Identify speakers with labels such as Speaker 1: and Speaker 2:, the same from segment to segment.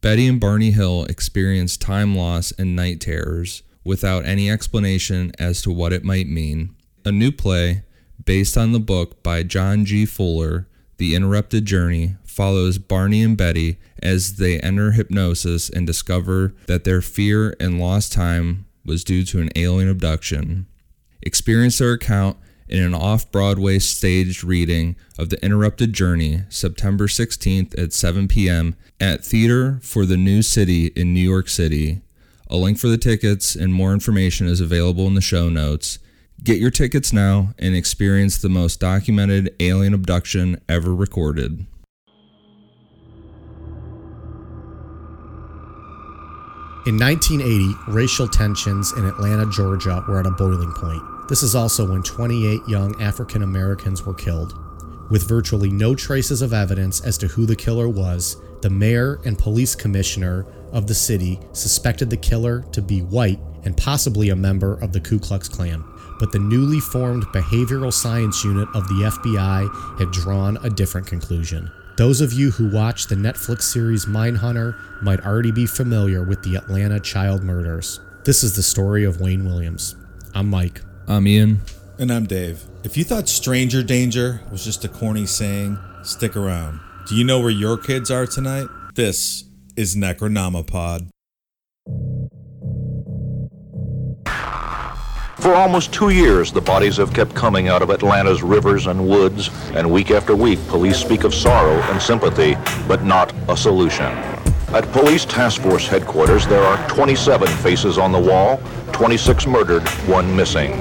Speaker 1: Betty and Barney Hill experience time loss and night terrors without any explanation as to what it might mean. A new play, based on the book by John G. Fuller, The Interrupted Journey, follows Barney and Betty as they enter hypnosis and discover that their fear and lost time was due to an alien abduction. Experience their account in an off Broadway staged reading of The Interrupted Journey, September 16th at 7 p.m. at Theater for the New City in New York City. A link for the tickets and more information is available in the show notes. Get your tickets now and experience the most documented alien abduction ever recorded.
Speaker 2: In 1980, racial tensions in Atlanta, Georgia were at a boiling point. This is also when 28 young African Americans were killed. With virtually no traces of evidence as to who the killer was, the mayor and police commissioner of the city suspected the killer to be white and possibly a member of the Ku Klux Klan. But the newly formed behavioral science unit of the FBI had drawn a different conclusion. Those of you who watch the Netflix series Mindhunter might already be familiar with the Atlanta child murders. This is the story of Wayne Williams. I'm Mike.
Speaker 1: I'm Ian.
Speaker 3: And I'm Dave. If you thought stranger danger was just a corny saying, stick around. Do you know where your kids are tonight? This is Necronomipod.
Speaker 4: For almost two years, the bodies have kept coming out of Atlanta's rivers and woods, and week after week, police speak of sorrow and sympathy, but not a solution. At Police Task Force headquarters, there are 27 faces on the wall, 26 murdered, one missing.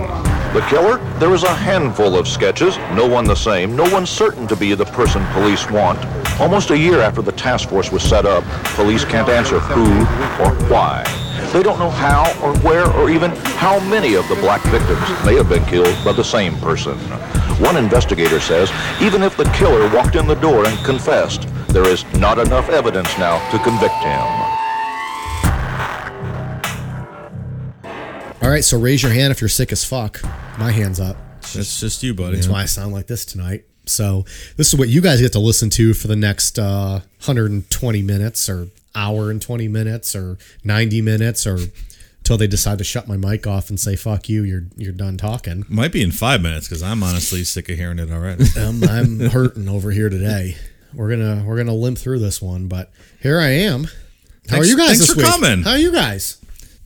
Speaker 4: The killer? There is a handful of sketches, no one the same, no one certain to be the person police want. Almost a year after the task force was set up, police can't answer who or why. They don't know how or where or even how many of the black victims may have been killed by the same person. One investigator says even if the killer walked in the door and confessed, there is not enough evidence now to convict him.
Speaker 2: All right, so raise your hand if you're sick as fuck. My hand's up.
Speaker 3: It's just you, buddy.
Speaker 2: That's why I sound like this tonight. So this is what you guys get to listen to for the next uh, 120 minutes or hour and 20 minutes or 90 minutes or until they decide to shut my mic off and say fuck you you're you're done talking
Speaker 3: Might be in five minutes because I'm honestly sick of hearing it already.
Speaker 2: um, i'm hurting over here today we're gonna we're gonna limp through this one but here i am how
Speaker 3: Thanks-
Speaker 2: are you guys
Speaker 3: thanks
Speaker 2: this
Speaker 3: for
Speaker 2: week
Speaker 3: coming.
Speaker 2: how are you guys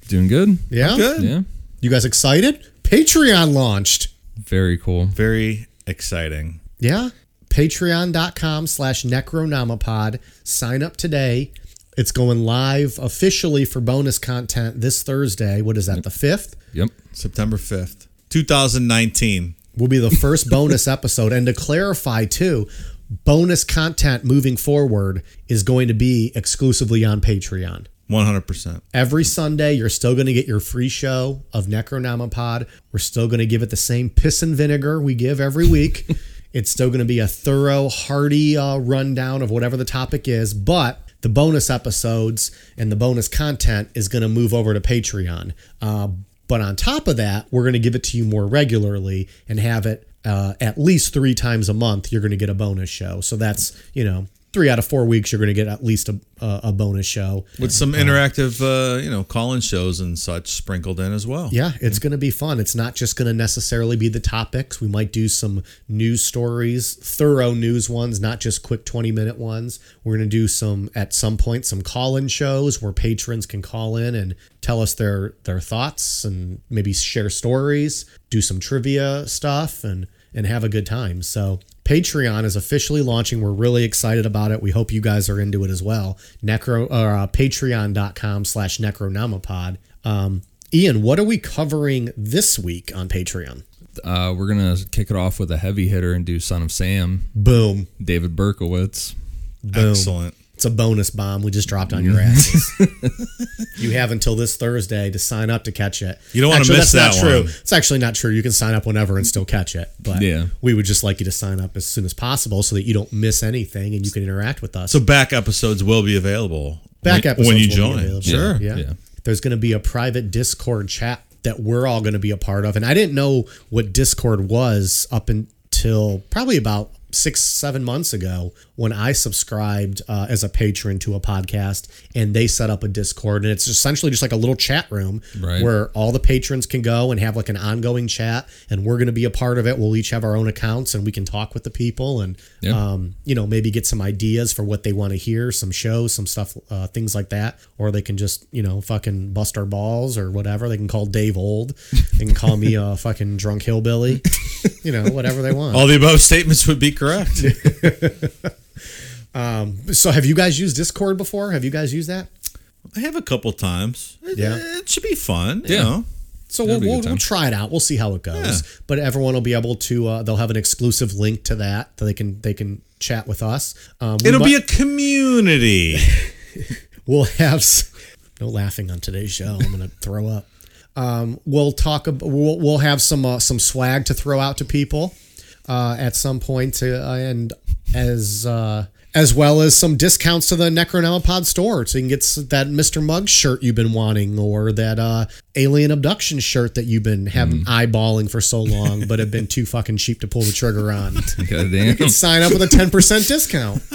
Speaker 1: Doing good?
Speaker 2: yeah
Speaker 3: Good.
Speaker 1: Yeah.
Speaker 2: you guys excited patreon launched
Speaker 1: Very cool.
Speaker 3: Very exciting.
Speaker 2: Yeah. Patreon.com slash Necronomipod. Sign up today. It's going live officially for bonus content this Thursday. What is that, the 5th?
Speaker 1: Yep.
Speaker 3: September 5th, 2019.
Speaker 2: Will be the first bonus episode. And to clarify, too, bonus content moving forward is going to be exclusively on Patreon.
Speaker 3: 100%.
Speaker 2: Every Sunday, you're still going to get your free show of Necronomipod. We're still going to give it the same piss and vinegar we give every week. it's still going to be a thorough, hearty uh, rundown of whatever the topic is, but the bonus episodes and the bonus content is going to move over to Patreon. Uh, but on top of that, we're going to give it to you more regularly and have it uh, at least three times a month. You're going to get a bonus show. So that's, you know, three out of four weeks, you're going to get at least a, a, bonus show.
Speaker 3: With some interactive, uh, you know, call-in shows and such sprinkled in as well.
Speaker 2: Yeah, it's going to be fun. It's not just going to necessarily be the topics. We might do some news stories, thorough news ones, not just quick 20 minute ones. We're going to do some, at some point, some call in shows where patrons can call in and tell us their, their thoughts and maybe share stories, do some trivia stuff and, and have a good time. So, Patreon is officially launching. We're really excited about it. We hope you guys are into it as well. Necro or uh, patreon.com slash necronomipod. Um, Ian, what are we covering this week on Patreon?
Speaker 1: Uh, we're gonna kick it off with a heavy hitter and do "Son of Sam."
Speaker 2: Boom.
Speaker 1: David Berkowitz.
Speaker 2: Boom.
Speaker 3: Excellent.
Speaker 2: It's a bonus bomb we just dropped on your mm-hmm. asses. you have until this Thursday to sign up to catch it.
Speaker 3: You don't wanna
Speaker 2: Actually,
Speaker 3: miss
Speaker 2: that's
Speaker 3: that
Speaker 2: not true.
Speaker 3: one.
Speaker 2: It's actually not true. You can sign up whenever and still catch it. But
Speaker 1: Yeah.
Speaker 2: we would just like you to sign up as soon as possible so that you don't miss anything and you can interact with us.
Speaker 3: So back episodes will be available.
Speaker 2: back
Speaker 3: when,
Speaker 2: episodes
Speaker 3: when you
Speaker 2: will be
Speaker 3: join.
Speaker 2: available.
Speaker 3: Sure.
Speaker 2: Yeah.
Speaker 1: Yeah.
Speaker 2: There's going to be a private Discord chat that we're all going to be a part of. And I didn't know what Discord was up until probably about six, seven months ago when I subscribed uh, as a patron to a podcast and they set up a Discord. And it's essentially just like a little chat room
Speaker 1: Right.
Speaker 2: where all the patrons can go and have like an ongoing chat. And we're going to be a part of it. We'll each have our own accounts and we can talk with the people and,
Speaker 1: Yeah.
Speaker 2: um, you know, maybe get some ideas for what they want to hear, some shows, some stuff, uh, things like that. Or they can just, you know, fucking bust our balls or whatever. They can call Dave old. They can call me a fucking drunk hillbilly. You know, whatever they want.
Speaker 3: All the above statements would be correct.
Speaker 2: So, have you guys used Discord before? Have you guys used that?
Speaker 3: I have a couple times. It,
Speaker 2: Yeah.
Speaker 3: It should be fun. You
Speaker 1: Yeah.
Speaker 3: know?
Speaker 2: So we'll,
Speaker 1: That'd be a
Speaker 2: we'll, we'll try it out. We'll see how it goes.
Speaker 3: Yeah.
Speaker 2: But everyone will be able to. Uh, they'll have an exclusive link to that that they can they can chat with us. Um,
Speaker 3: It'll
Speaker 2: might-
Speaker 3: be a community.
Speaker 2: we'll have s- no laughing on today's show. I'm gonna throw up. Um, we'll talk. ab- We'll, we'll have some uh, some swag to throw out to people uh, at some point, uh, and as uh, as well as some discounts to the Necronomipod store, so you can get that Mr. Mugg shirt you've been wanting, or that uh, alien abduction shirt that you've been having eyeballing for so long, but have been too fucking cheap to pull the trigger on.
Speaker 1: Goddamn.
Speaker 2: Sign up with a ten percent discount.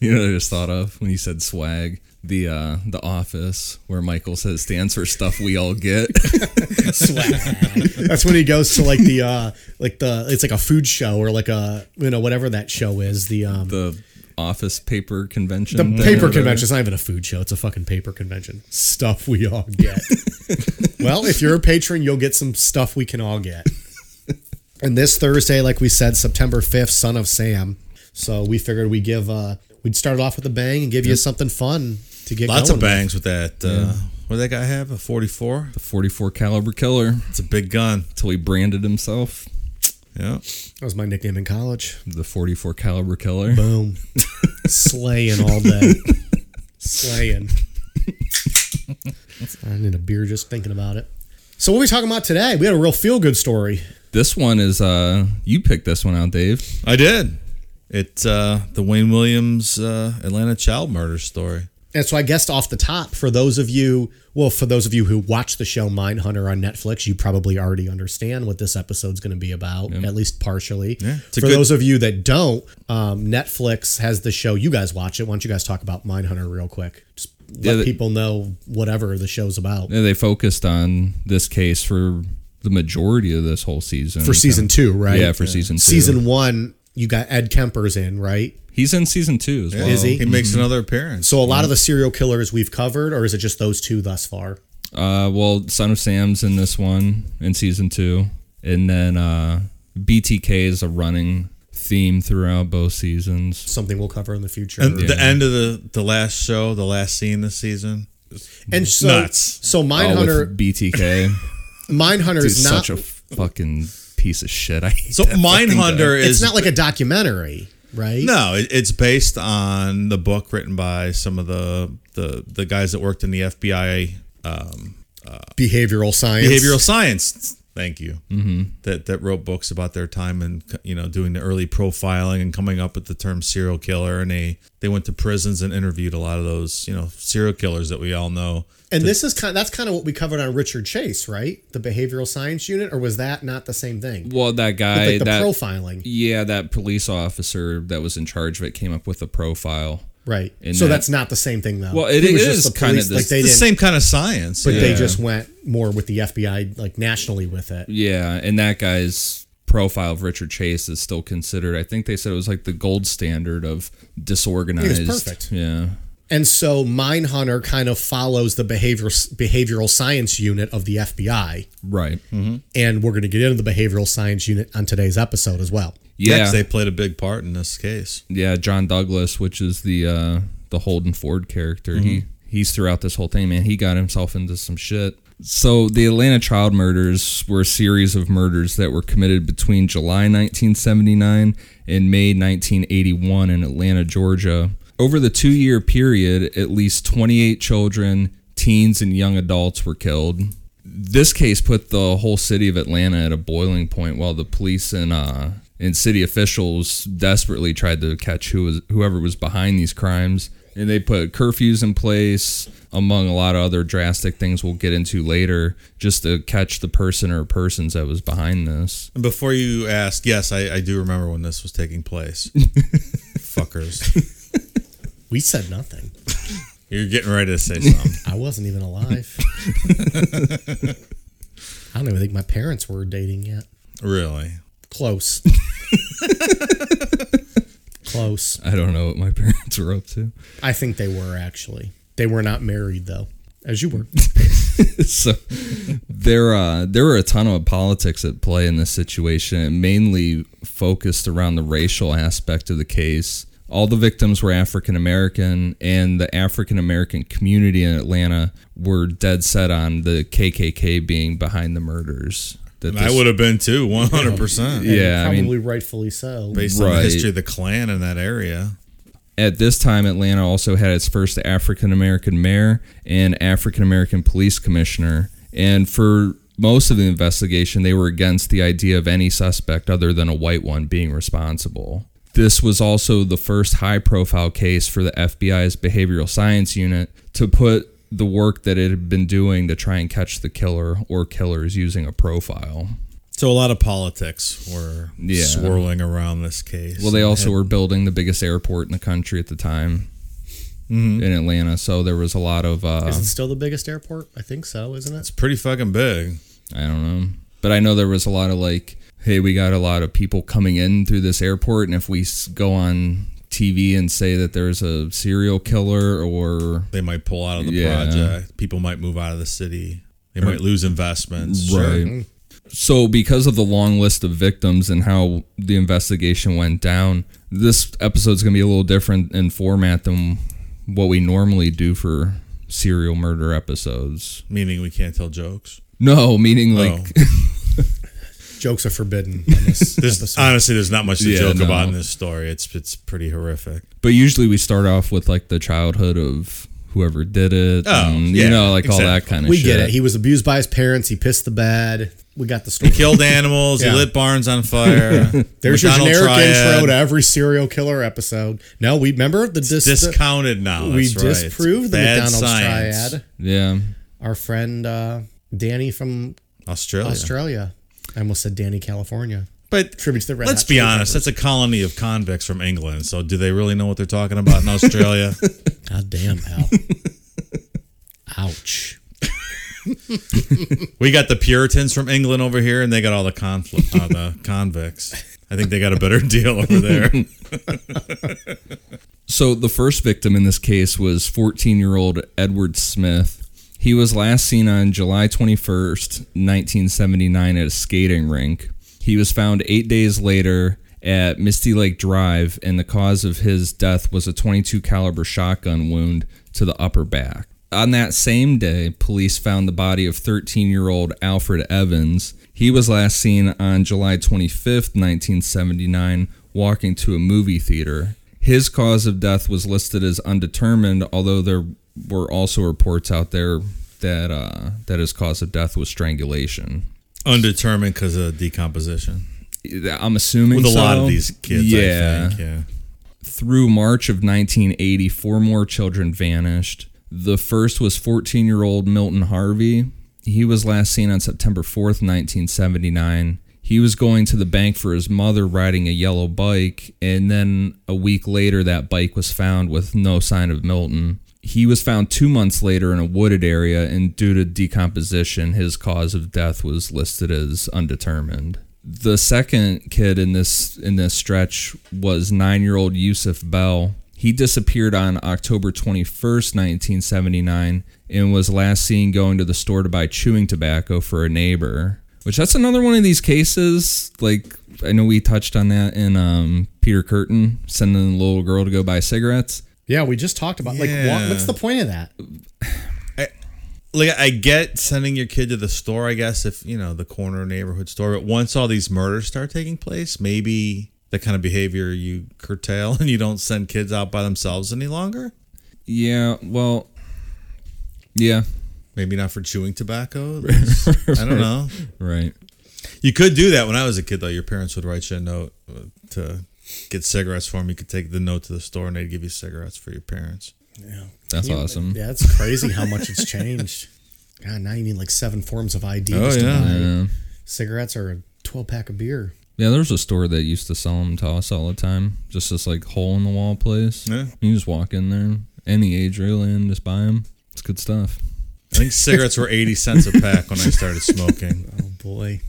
Speaker 1: You know what I just thought of when you said swag? The uh the office where Michael says stands for stuff we all get.
Speaker 2: That's when he goes to like the uh like the it's like a food show or like a you know whatever that show is the um the,
Speaker 1: the office paper convention. thing or
Speaker 2: paper convention. It's not even a food show. It's a fucking paper convention. Stuff we all get. well, if you're a patron, you'll get some stuff we can all get. And this Thursday, like we said, September fifth, Son of Sam. So we figured we give uh we'd start off with a bang and give you something fun to get
Speaker 3: Lots
Speaker 2: going
Speaker 3: of bangs with that. Uh, what did that guy have? A 44?
Speaker 1: The 44 caliber killer
Speaker 3: It's a big gun.
Speaker 1: until he branded himself
Speaker 3: Yeah.
Speaker 2: That was my nickname in college.
Speaker 1: the 44 caliber killer.
Speaker 2: Boom. Slaying all day. Slaying. I need a beer just thinking about it. So what are we talking about today? We had a real feel good story.
Speaker 1: This one is uh you picked this one out, Dave.
Speaker 3: I did. It's uh, the Wayne Williams uh, Atlanta child murder story.
Speaker 2: And so I guessed off the top for those of you, well, for those of you who watch the show Mindhunter on Netflix, you probably already understand what this episode's going to be about, at least partially.
Speaker 3: Yeah,
Speaker 2: for
Speaker 3: good-
Speaker 2: those of you that don't, um, Netflix has the show. You guys watch it. Why don't you guys talk about Mindhunter real quick? Just let
Speaker 1: Yeah, the-
Speaker 2: people know whatever the show's about.
Speaker 1: Yeah, they focused on this case for the majority of this whole season.
Speaker 2: for season two, right?
Speaker 1: Yeah, for season two.
Speaker 2: Season one, you got Ed Kemper's in, right?
Speaker 1: He's in season two as well.
Speaker 2: Is he?
Speaker 3: He makes another appearance.
Speaker 2: So a lot of the serial killers we've covered, or is it just those two thus far?
Speaker 1: Uh, well, Son of Sam's in this one in season two, and then uh, BTK is a running theme throughout both seasons.
Speaker 2: Something we'll cover in the future.
Speaker 3: and the end of the, the last show, the last scene this season.
Speaker 2: And so,
Speaker 3: nuts.
Speaker 2: so
Speaker 1: Oh,
Speaker 2: Mindhunter,
Speaker 1: with BTK,
Speaker 2: Mindhunter
Speaker 1: He's
Speaker 2: is not.
Speaker 1: such a fucking piece of shit. I hate
Speaker 3: So
Speaker 1: that fucking.
Speaker 3: Mindhunter is
Speaker 2: it's not like a documentary, right?
Speaker 3: no, it, it's based on the book written by some of the the, the guys that worked in the FBI um,
Speaker 2: Behavioral science.
Speaker 3: behavioral science. Thank you. Mm-hmm. That that wrote books about their time and you know doing the early profiling and coming up with the term serial killer. And they they went to prisons and interviewed a lot of those you know serial killers that we all know.
Speaker 2: And this is kind. that's kind of what we covered on Richard Chase, right? The behavioral science unit, or was that not the same thing?
Speaker 1: well, that guy,
Speaker 2: like the
Speaker 1: that
Speaker 2: profiling,
Speaker 1: yeah, that police officer that was in charge of it came up with a profile.
Speaker 2: right?
Speaker 1: in
Speaker 2: So
Speaker 1: that-
Speaker 2: that's not the same thing, though.
Speaker 1: Well, it
Speaker 2: was
Speaker 1: is
Speaker 2: just the
Speaker 1: kinda
Speaker 2: police,
Speaker 1: the-
Speaker 2: like they
Speaker 3: the same kind of science.
Speaker 2: but
Speaker 3: yeah.
Speaker 2: they just went more with the FBI, like nationally with it.
Speaker 1: Yeah, and that guy's profile of Richard Chase is still considered. I think they said it was like the gold standard of disorganized.
Speaker 2: perfect.
Speaker 1: Yeah.
Speaker 2: And so Mindhunter kind of follows the behavior behavioral science unit of the FBI,
Speaker 1: Right.
Speaker 2: and we're going to get into the behavioral science unit on today's episode as well.
Speaker 3: yeah,
Speaker 1: Yeah.
Speaker 3: 'cause they played a big part in this case.
Speaker 1: yeah, John Douglas, which is the uh the Holden Ford character. He
Speaker 2: Mm-hmm.
Speaker 1: he's throughout this whole thing, man. He got himself into some shit. So the Atlanta child murders were a series of murders that were committed between July 1979 and May 1981 in Atlanta, Georgia. Over the two year period, at least 28 children, teens, and young adults were killed. This case put the whole city of Atlanta at a boiling point while the police and uh, and city officials desperately tried to catch who was whoever was behind these crimes. And they put curfews in place, among a lot of other drastic things we'll get into later, just to catch the person or persons that was behind this.
Speaker 3: And before you ask, yes, I, I do remember when this was taking place. Fuckers.
Speaker 2: We said nothing.
Speaker 3: You're getting ready to say something.
Speaker 2: I wasn't even alive. I don't even think my parents were dating yet.
Speaker 3: really?
Speaker 2: Close. Close.
Speaker 1: I don't know what my parents were up to.
Speaker 2: I think they were actually. They were not married though, as you were.
Speaker 1: so there uh there were a ton of politics at play in this situation it mainly focused around the racial aspect of the case all the victims were african american and the african american community in atlanta were dead set on the kkk being behind the murders that
Speaker 3: And I would have been too, 100%.
Speaker 1: Yeah, I
Speaker 2: probably
Speaker 1: mean-
Speaker 2: rightfully so.
Speaker 3: Based on the history of the Klan in that area.
Speaker 1: at this time, Atlanta also had its first African American mayor and African American police commissioner. And for most of the investigation, they were against the idea of any suspect other than a white one being responsible. This was also the first high profile case for the FBI's behavioral science unit to put the work that it had been doing to try and catch the killer or killers using a profile.
Speaker 3: So a lot of politics were
Speaker 1: Yeah.
Speaker 3: swirling around this case.
Speaker 1: Well, they also
Speaker 3: had-
Speaker 1: were building the biggest airport in the country at the time in Atlanta, so there was a lot of uh,
Speaker 2: Is it still the biggest airport? I think so, isn't it?
Speaker 3: It's pretty fucking big.
Speaker 1: I don't know, but I know there was a lot of like, hey, we got a lot of people coming in through this airport, and if we go on TV and say that there's a serial killer or
Speaker 3: They might pull out of the
Speaker 1: Yeah.
Speaker 3: project. People might move out of the city. They might lose investments.
Speaker 1: Right.
Speaker 3: Sure.
Speaker 1: So, because of the long list of victims and how the investigation went down, this episode's going to be a little different in format than what we normally do for serial murder episodes.
Speaker 3: Meaning we can't tell jokes.
Speaker 1: No, meaning like,
Speaker 3: oh.
Speaker 2: Jokes are forbidden on this
Speaker 3: There's, honestly, there's not much to
Speaker 1: Yeah,
Speaker 3: joke
Speaker 1: no.
Speaker 3: about in this story. It's it's pretty horrific.
Speaker 1: but usually we start off with like the childhood of whoever did it.
Speaker 3: Oh,
Speaker 1: and,
Speaker 3: yeah,
Speaker 1: you know, like all that kind of shit.
Speaker 2: we
Speaker 1: shit.
Speaker 2: get it. He was abused by his parents. He pissed the bed. We got the story.
Speaker 3: He Killed animals.
Speaker 2: Yeah.
Speaker 3: He lit barns on fire.
Speaker 2: There's
Speaker 3: Macdonald
Speaker 2: your generic
Speaker 3: triad.
Speaker 2: intro to every serial killer episode. No, we remember the dis-
Speaker 3: discounted now.
Speaker 2: we
Speaker 3: That's right. It's
Speaker 2: disproved the Macdonald's
Speaker 3: science.
Speaker 2: triad.
Speaker 1: yeah.
Speaker 2: Our friend uh, Danny from
Speaker 3: Australia.
Speaker 2: Australia. I almost said Danny, California.
Speaker 3: But
Speaker 2: Tribute to the Red
Speaker 3: let's
Speaker 2: Hot
Speaker 3: be
Speaker 2: Chili
Speaker 3: honest.
Speaker 2: Peppers.
Speaker 3: That's a colony of convicts from England. So do they really know what they're talking about in Australia?
Speaker 2: God damn, pal. Ouch.
Speaker 3: we got the Puritans from England over here, and they got all the conflict, uh, the convicts. I think they got a better deal over there.
Speaker 1: So the first victim in this case was 14-year-old Edward Smith. He was last seen on July 21st, 1979 at a skating rink. He was found 8 days later at Misty Lake Drive and the cause of his death was a 22 caliber shotgun wound to the upper back. On that same day, police found the body of 13-year-old Alfred Evans. He was last seen on July 25th, 1979, walking to a movie theater. His cause of death was listed as undetermined, although there were also reports out there that uh, that his cause of death was strangulation.
Speaker 3: Undetermined because of decomposition.
Speaker 1: I'm assuming
Speaker 3: With a lot of these kids,
Speaker 1: Yeah.
Speaker 3: I think. Yeah.
Speaker 1: Through March of 1980, four more children vanished. The first was 14 year old Milton Harvey. He was last seen on September 4th, 1979. He was going to the bank for his mother riding a yellow bike, and then a week later, that bike was found with no sign of Milton. He was found two months later in a wooded area, and due to decomposition, his cause of death was listed as undetermined. The second kid in this in this stretch was nine-year-old Yusuf Bell. He disappeared on October 21st, 1979, and was last seen going to the store to buy chewing tobacco for a neighbor. Which that's another one of these cases. Like I know we touched on that in um, Peter Kürten sending the little girl to go buy cigarettes.
Speaker 2: Yeah, we just talked about like what, what's the point of that?
Speaker 3: like I get sending your kid to the store, I guess, if you know the corner neighborhood store. But once all these murders start taking place, maybe that kind of behavior you curtail and you don't send kids out by themselves any longer?
Speaker 1: Yeah, well, yeah,
Speaker 3: Maybe not for chewing tobacco. I don't know.
Speaker 1: right.
Speaker 3: You could do that when I was a kid, though. Your parents would write you a note uh, to get cigarettes for them. You could take the note to the store and they'd give you cigarettes for your parents.
Speaker 2: Yeah.
Speaker 1: That's
Speaker 2: You-
Speaker 1: awesome.
Speaker 2: Yeah, it's crazy how much it's changed. God, now you need like seven forms of ID
Speaker 3: Oh,
Speaker 2: to
Speaker 3: yeah.
Speaker 2: buy
Speaker 1: Yeah.
Speaker 2: cigarettes or a 12 pack of beer.
Speaker 1: Yeah, there was a store that used to sell them to us all the time. Just this like hole in the wall place.
Speaker 3: Yeah.
Speaker 1: You just walk in there, any age really, and just buy them. It's good stuff.
Speaker 3: I think cigarettes were 80 cents a pack when I started smoking.
Speaker 2: Oh boy.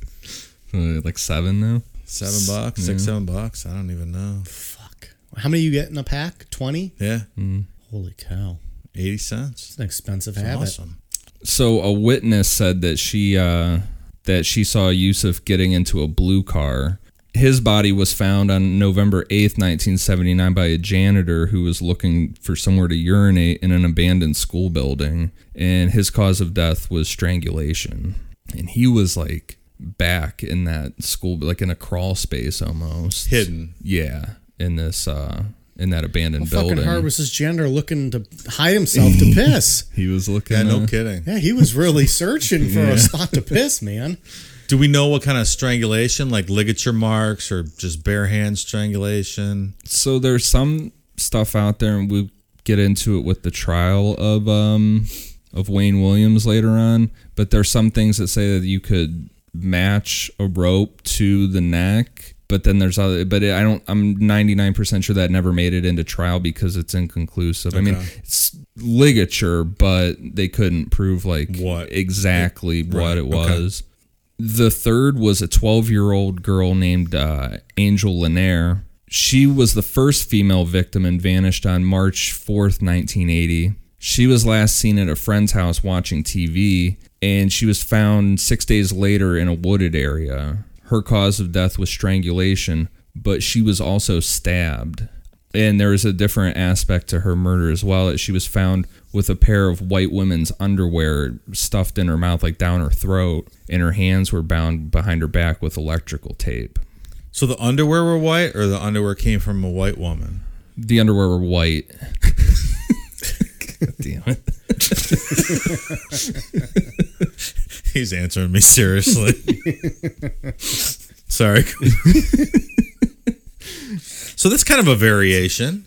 Speaker 1: Uh, Like seven now.
Speaker 3: Seven bucks, six, seven bucks. I don't even know.
Speaker 2: Fuck. How many you get in a pack? 20?
Speaker 3: Yeah,
Speaker 2: Holy cow.
Speaker 3: 80 cents.
Speaker 2: It's an expensive
Speaker 3: That's
Speaker 2: habit.
Speaker 3: awesome.
Speaker 1: So a witness said that she uh, that she saw Yusuf getting into a blue car. His body was found on November 8th, 1979 by a janitor who was looking for somewhere to urinate in an abandoned school building and his cause of death was strangulation. And he was like back in that school like in a crawl space almost.
Speaker 3: Hidden.
Speaker 1: Yeah, in this uh in that abandoned
Speaker 2: How
Speaker 1: building.
Speaker 2: fucking hard was this janitor looking to hide himself to piss?
Speaker 1: he was looking
Speaker 3: Yeah, no
Speaker 1: uh,
Speaker 3: kidding.
Speaker 2: Yeah, he was really searching for a spot to piss, man.
Speaker 3: Do we know what kind of strangulation, like ligature marks or just bare hand strangulation?
Speaker 1: so there's some stuff out there and we'll get into it with the trial of um of Wayne Williams later on but there's some things that say that you could match a rope to the neck but then there's other but I don't I'm 99% sure that never made it into trial because it's inconclusive. I mean it's ligature but they couldn't prove like
Speaker 3: What?
Speaker 1: exactly what
Speaker 3: Right,
Speaker 1: it
Speaker 3: okay.
Speaker 1: was. The third was a 12 year old girl named uh, Angel Lenair. She was the first female victim and vanished on March 4th, 1980. She was last seen at a friend's house watching TV, and she was found six days later in a wooded area. Her cause of death was strangulation, but she was also stabbed. And there was a different aspect to her murder as well. That she was found with a pair of white women's underwear stuffed in her mouth, like down her throat, and her hands were bound behind her back with electrical tape.
Speaker 3: So the underwear were white, or the underwear came from a white woman?
Speaker 1: The underwear were white. God damn it.
Speaker 3: He's answering me seriously. Sorry. so that's kind of a variation.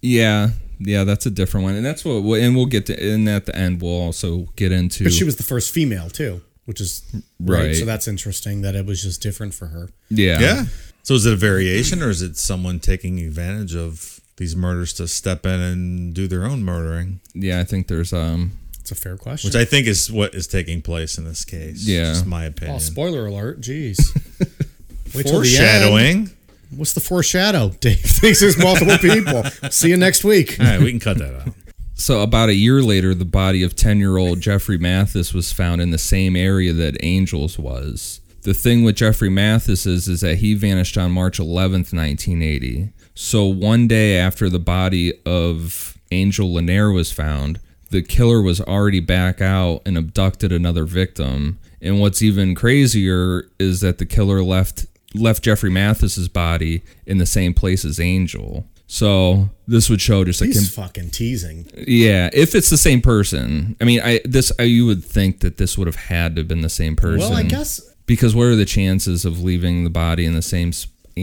Speaker 1: Yeah, yeah, that's a different one, and that's what, We'll, and we'll get to. And at the end, we'll also get into.
Speaker 2: But she was the first female too, which is right.
Speaker 1: Right.
Speaker 2: So that's interesting that it was just different for her.
Speaker 1: yeah,
Speaker 3: Yeah. So is it a variation, or is it someone taking advantage of these murders to step in and do their own murdering?
Speaker 1: yeah. I think there's um,
Speaker 2: It's a fair question.
Speaker 3: Which I think is what is taking place in this case.
Speaker 1: Yeah.
Speaker 3: Just my
Speaker 2: oh,
Speaker 3: opinion.
Speaker 2: spoiler alert! Jeez. Wait till the.
Speaker 3: Foreshadowing.
Speaker 2: What's the foreshadow? Dave thinks there's multiple people. See you next week.
Speaker 3: All right, we can cut that out.
Speaker 1: So about a year later, the body of 10-year-old Jeffrey Mathis was found in the same area that Angels was. The thing with Jeffrey Mathis is, is that he vanished on March 11th, 1980. So one day after the body of Angel Lenair was found, the killer was already back out and abducted another victim. And what's even crazier is that the killer left left Jeffrey Mathis's body in the same place as Angel. So this would show just a
Speaker 2: He's fucking teasing.
Speaker 1: yeah, if it's the same person. I mean, I this I, you would think that this would have had to have been the same person.
Speaker 2: Well, I guess.
Speaker 1: because what are the chances of leaving the body in the same?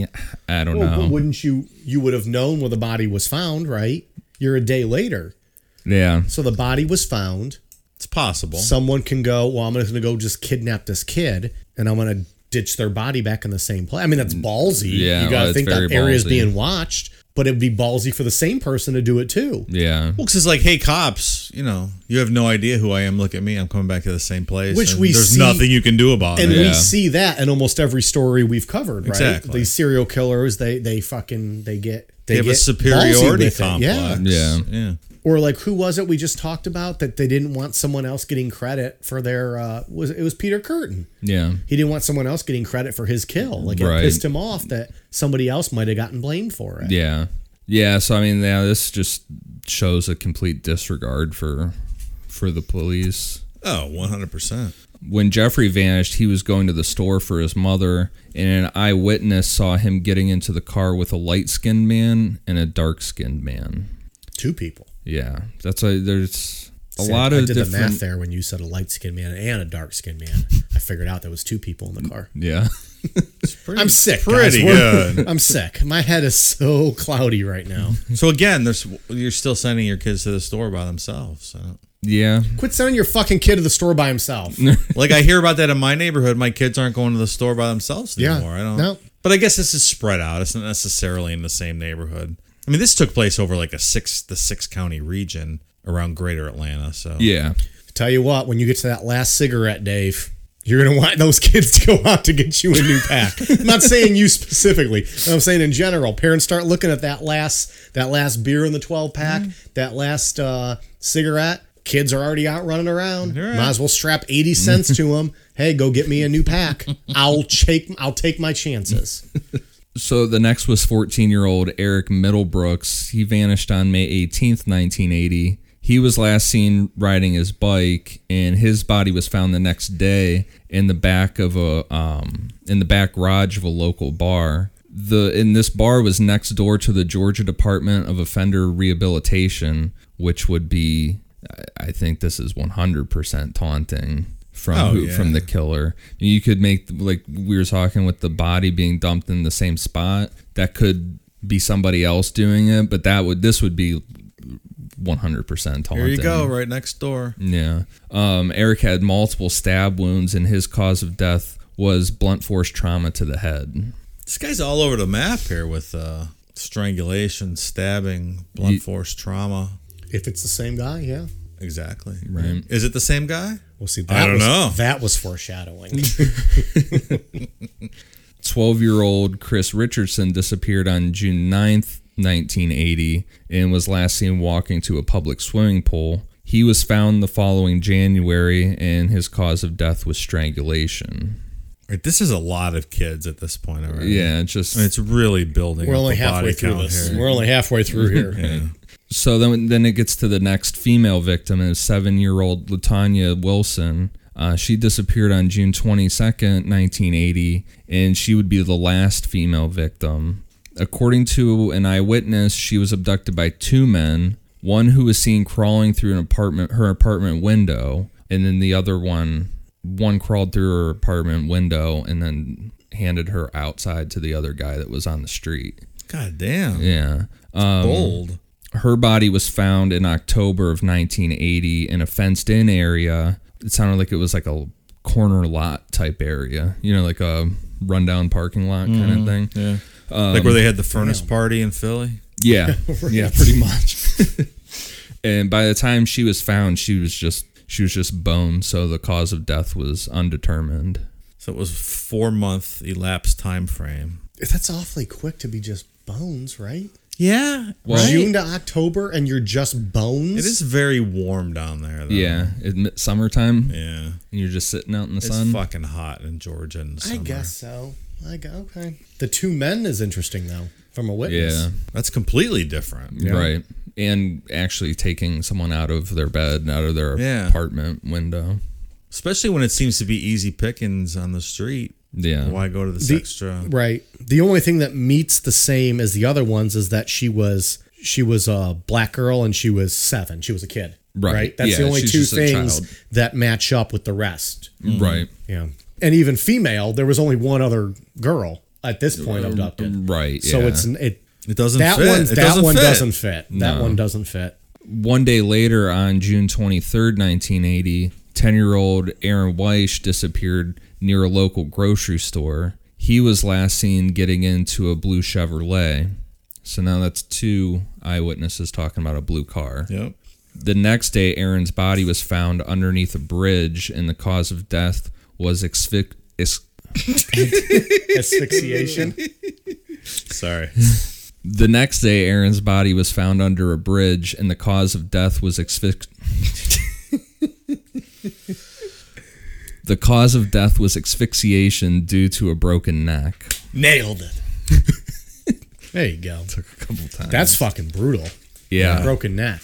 Speaker 1: Sp- yeah, I don't
Speaker 2: Well,
Speaker 1: know.
Speaker 2: but wouldn't you? You would have known where the body was found, right? You're a day later,
Speaker 1: yeah,
Speaker 2: so the body was found.
Speaker 3: It's possible.
Speaker 2: Someone can go. Well, I'm going to go just kidnap this kid, and I'm going to ditch their body back in the same place. I mean, that's ballsy.
Speaker 1: Yeah,
Speaker 2: you got to
Speaker 1: it's
Speaker 2: think that
Speaker 1: very
Speaker 2: area is being watched, but it'd be ballsy for the same person to do it too.
Speaker 1: yeah,
Speaker 3: Well, 'cause it's like, hey, cops, you know, you have no idea who I am. Look at me. I'm coming back to the same place.
Speaker 2: Which
Speaker 3: and
Speaker 2: we
Speaker 3: There's
Speaker 2: see-
Speaker 3: nothing you can do about
Speaker 2: And
Speaker 3: it.
Speaker 2: And we
Speaker 1: Yeah.
Speaker 2: see that in almost every story we've covered, right?
Speaker 3: Exactly.
Speaker 2: These serial killers, they they fucking they get they,
Speaker 3: They have
Speaker 2: get
Speaker 3: a superiority
Speaker 2: ballsy with it.
Speaker 3: complex.
Speaker 2: Yeah.
Speaker 1: Yeah.
Speaker 3: Yeah.
Speaker 2: Or like who was it we just talked about that they didn't want someone else getting credit for their uh was it was Peter Kürten.
Speaker 1: yeah,
Speaker 2: He didn't want someone else getting credit for his kill. Like it
Speaker 1: Right.
Speaker 2: pissed him off that somebody else might have gotten blamed for it.
Speaker 1: yeah, yeah. So I mean, yeah, this just shows a complete disregard for for the police.
Speaker 3: Oh, 100%.
Speaker 1: When Jeffrey vanished, he was going to the store for his mother, and an eyewitness saw him getting into the car with a light skinned man and a dark skinned man.
Speaker 2: Two people.
Speaker 1: Yeah, that's a there's a
Speaker 2: See,
Speaker 1: lot
Speaker 2: I
Speaker 1: of
Speaker 2: did the math there when you said a light skinned man and a dark skinned man. I figured out there was two people in the car.
Speaker 1: Yeah,
Speaker 3: Pretty,
Speaker 2: I'm sick.
Speaker 3: Pretty
Speaker 2: guys.
Speaker 3: Good.
Speaker 2: I'm sick. My head is so cloudy right now.
Speaker 3: so again, there's you're still sending your kids to the store by themselves. So.
Speaker 1: yeah,
Speaker 2: Quit sending your fucking kid to the store by himself.
Speaker 3: Like I hear about that in my neighborhood. My kids aren't going to the store by themselves
Speaker 2: Yeah.
Speaker 3: anymore. I don't.
Speaker 2: No.
Speaker 3: But I guess this is spread out. It's not necessarily in the same neighborhood. I mean, this took place over like a six the six county region around Greater Atlanta. So
Speaker 1: yeah.
Speaker 2: Tell you what, when you get to that last cigarette, Dave, you're gonna want those kids to go out to get you a new pack. I'm not saying you specifically. I'm saying in general. Parents start looking at that last that last beer in the 12 pack, that last uh, cigarette. Kids are already out running around.
Speaker 3: Right.
Speaker 2: Might as well strap 80 cents to them. Hey, go get me a new pack. I'll take I'll take my chances.
Speaker 1: So the next was 14 year old Eric Middlebrooks. He vanished on May 18th, 1980. He was last seen riding his bike, and his body was found the next day in the back of a um, in the back garage of a local bar. The and this bar was next door to the Georgia Department of Offender Rehabilitation, which would be, I think this is 100% taunting from
Speaker 3: Oh,
Speaker 1: who,
Speaker 3: yeah.
Speaker 1: from the killer. You could make like we were talking with the body being dumped in the same spot. That could be somebody else doing it, but that would this would be 100% taunting.
Speaker 3: here you go, right next door.
Speaker 1: Yeah. Um, Eric had multiple stab wounds, and his cause of death was blunt force trauma to the head.
Speaker 3: This guy's all over the map here with uh, strangulation, stabbing, blunt
Speaker 1: Ye-
Speaker 3: force trauma.
Speaker 2: If it's the same guy, yeah.
Speaker 3: Exactly.
Speaker 1: Right.
Speaker 3: Is it the same guy?
Speaker 2: We'll see. That
Speaker 3: I don't
Speaker 2: was,
Speaker 3: know.
Speaker 2: That was foreshadowing.
Speaker 1: 12 year old Chris Richardson disappeared on June 9th, 1980, and was last seen walking to a public swimming pool. He was found the following January, and his cause of death was strangulation.
Speaker 3: Right, this is a lot of kids at this point already.
Speaker 1: Yeah, it's just
Speaker 3: I mean, it's really building.
Speaker 2: We're
Speaker 3: up
Speaker 2: only
Speaker 3: the
Speaker 2: halfway
Speaker 3: body
Speaker 2: through this.
Speaker 3: here.
Speaker 2: We're only halfway through here.
Speaker 1: So then, then it gets to the next female victim, is seven-year-old LaTonya Wilson. Uh, she disappeared on June 22nd, 1980, and she would be the last female victim. According to an eyewitness, she was abducted by two men. One who was seen crawling through an apartment, her apartment window, and then the other one, one crawled through her apartment window and then handed her outside to the other guy that was on the street.
Speaker 3: God damn.
Speaker 1: Yeah. Um,
Speaker 3: Bold.
Speaker 1: Her body was found in October of 1980 in a fenced in area. It sounded like it was like a corner lot type area, you know, like a rundown parking lot kind of mm-hmm. thing.
Speaker 3: Yeah. Um, like where they had the furnace party in Philly.
Speaker 1: Yeah. yeah, pretty much. and by the time she was found, she was just she was just bone, so the cause of death was undetermined.
Speaker 3: So it was four month elapsed time frame.
Speaker 2: That's awfully quick to be just bones, right?
Speaker 3: Yeah.
Speaker 1: Well-
Speaker 2: June to October, and you're just bones.
Speaker 3: It is very warm down there. Though.
Speaker 1: Yeah, it, summertime,
Speaker 3: Yeah.
Speaker 1: and you're just sitting out in the sun.
Speaker 3: It's
Speaker 1: sun.
Speaker 3: fucking hot in Georgia in
Speaker 2: I guess so. I go okay. The two men is interesting though, from a witness.
Speaker 1: Yeah.
Speaker 3: That's completely different.
Speaker 1: Right. And actually taking someone out of their bed, and out of their
Speaker 3: Yeah.
Speaker 1: apartment window.
Speaker 3: Especially when it seems to be easy pickings on the street.
Speaker 1: Yeah.
Speaker 3: Why go to this
Speaker 2: The-
Speaker 3: extra?
Speaker 2: Right. The only thing that meets the same as the other ones is that she was she was a black girl and she was seven. She was a kid.
Speaker 1: Right. right?
Speaker 2: That's the only two things that match up with the rest. Mm.
Speaker 1: Right.
Speaker 2: Yeah. And even female, there was only one other girl at this point abducted.
Speaker 1: Right.
Speaker 2: So
Speaker 1: yeah.
Speaker 2: it's it
Speaker 3: It doesn't
Speaker 2: that
Speaker 3: fit.
Speaker 2: one
Speaker 3: It
Speaker 2: that
Speaker 3: doesn't
Speaker 2: one
Speaker 3: fit.
Speaker 2: doesn't fit. That
Speaker 1: No.
Speaker 2: one doesn't fit.
Speaker 1: one day later on June 23rd, 1980, 10-year-old Aaron Wyche disappeared near a local grocery store. He was last seen getting into a blue Chevrolet. So now that's two eyewitnesses talking about a blue car.
Speaker 3: Yep.
Speaker 1: The next day, Aaron's body was found underneath a bridge, and the cause of death was asphyx- is-
Speaker 2: Asphyxiation.
Speaker 3: Sorry.
Speaker 1: The next day, Aaron's body was found under a bridge, and the cause of death was asphyx- The cause of death was asphyxiation due to a broken neck.
Speaker 2: Nailed it. there you go.
Speaker 1: Took a couple times.
Speaker 2: That's fucking brutal.
Speaker 1: yeah.
Speaker 2: Broken neck.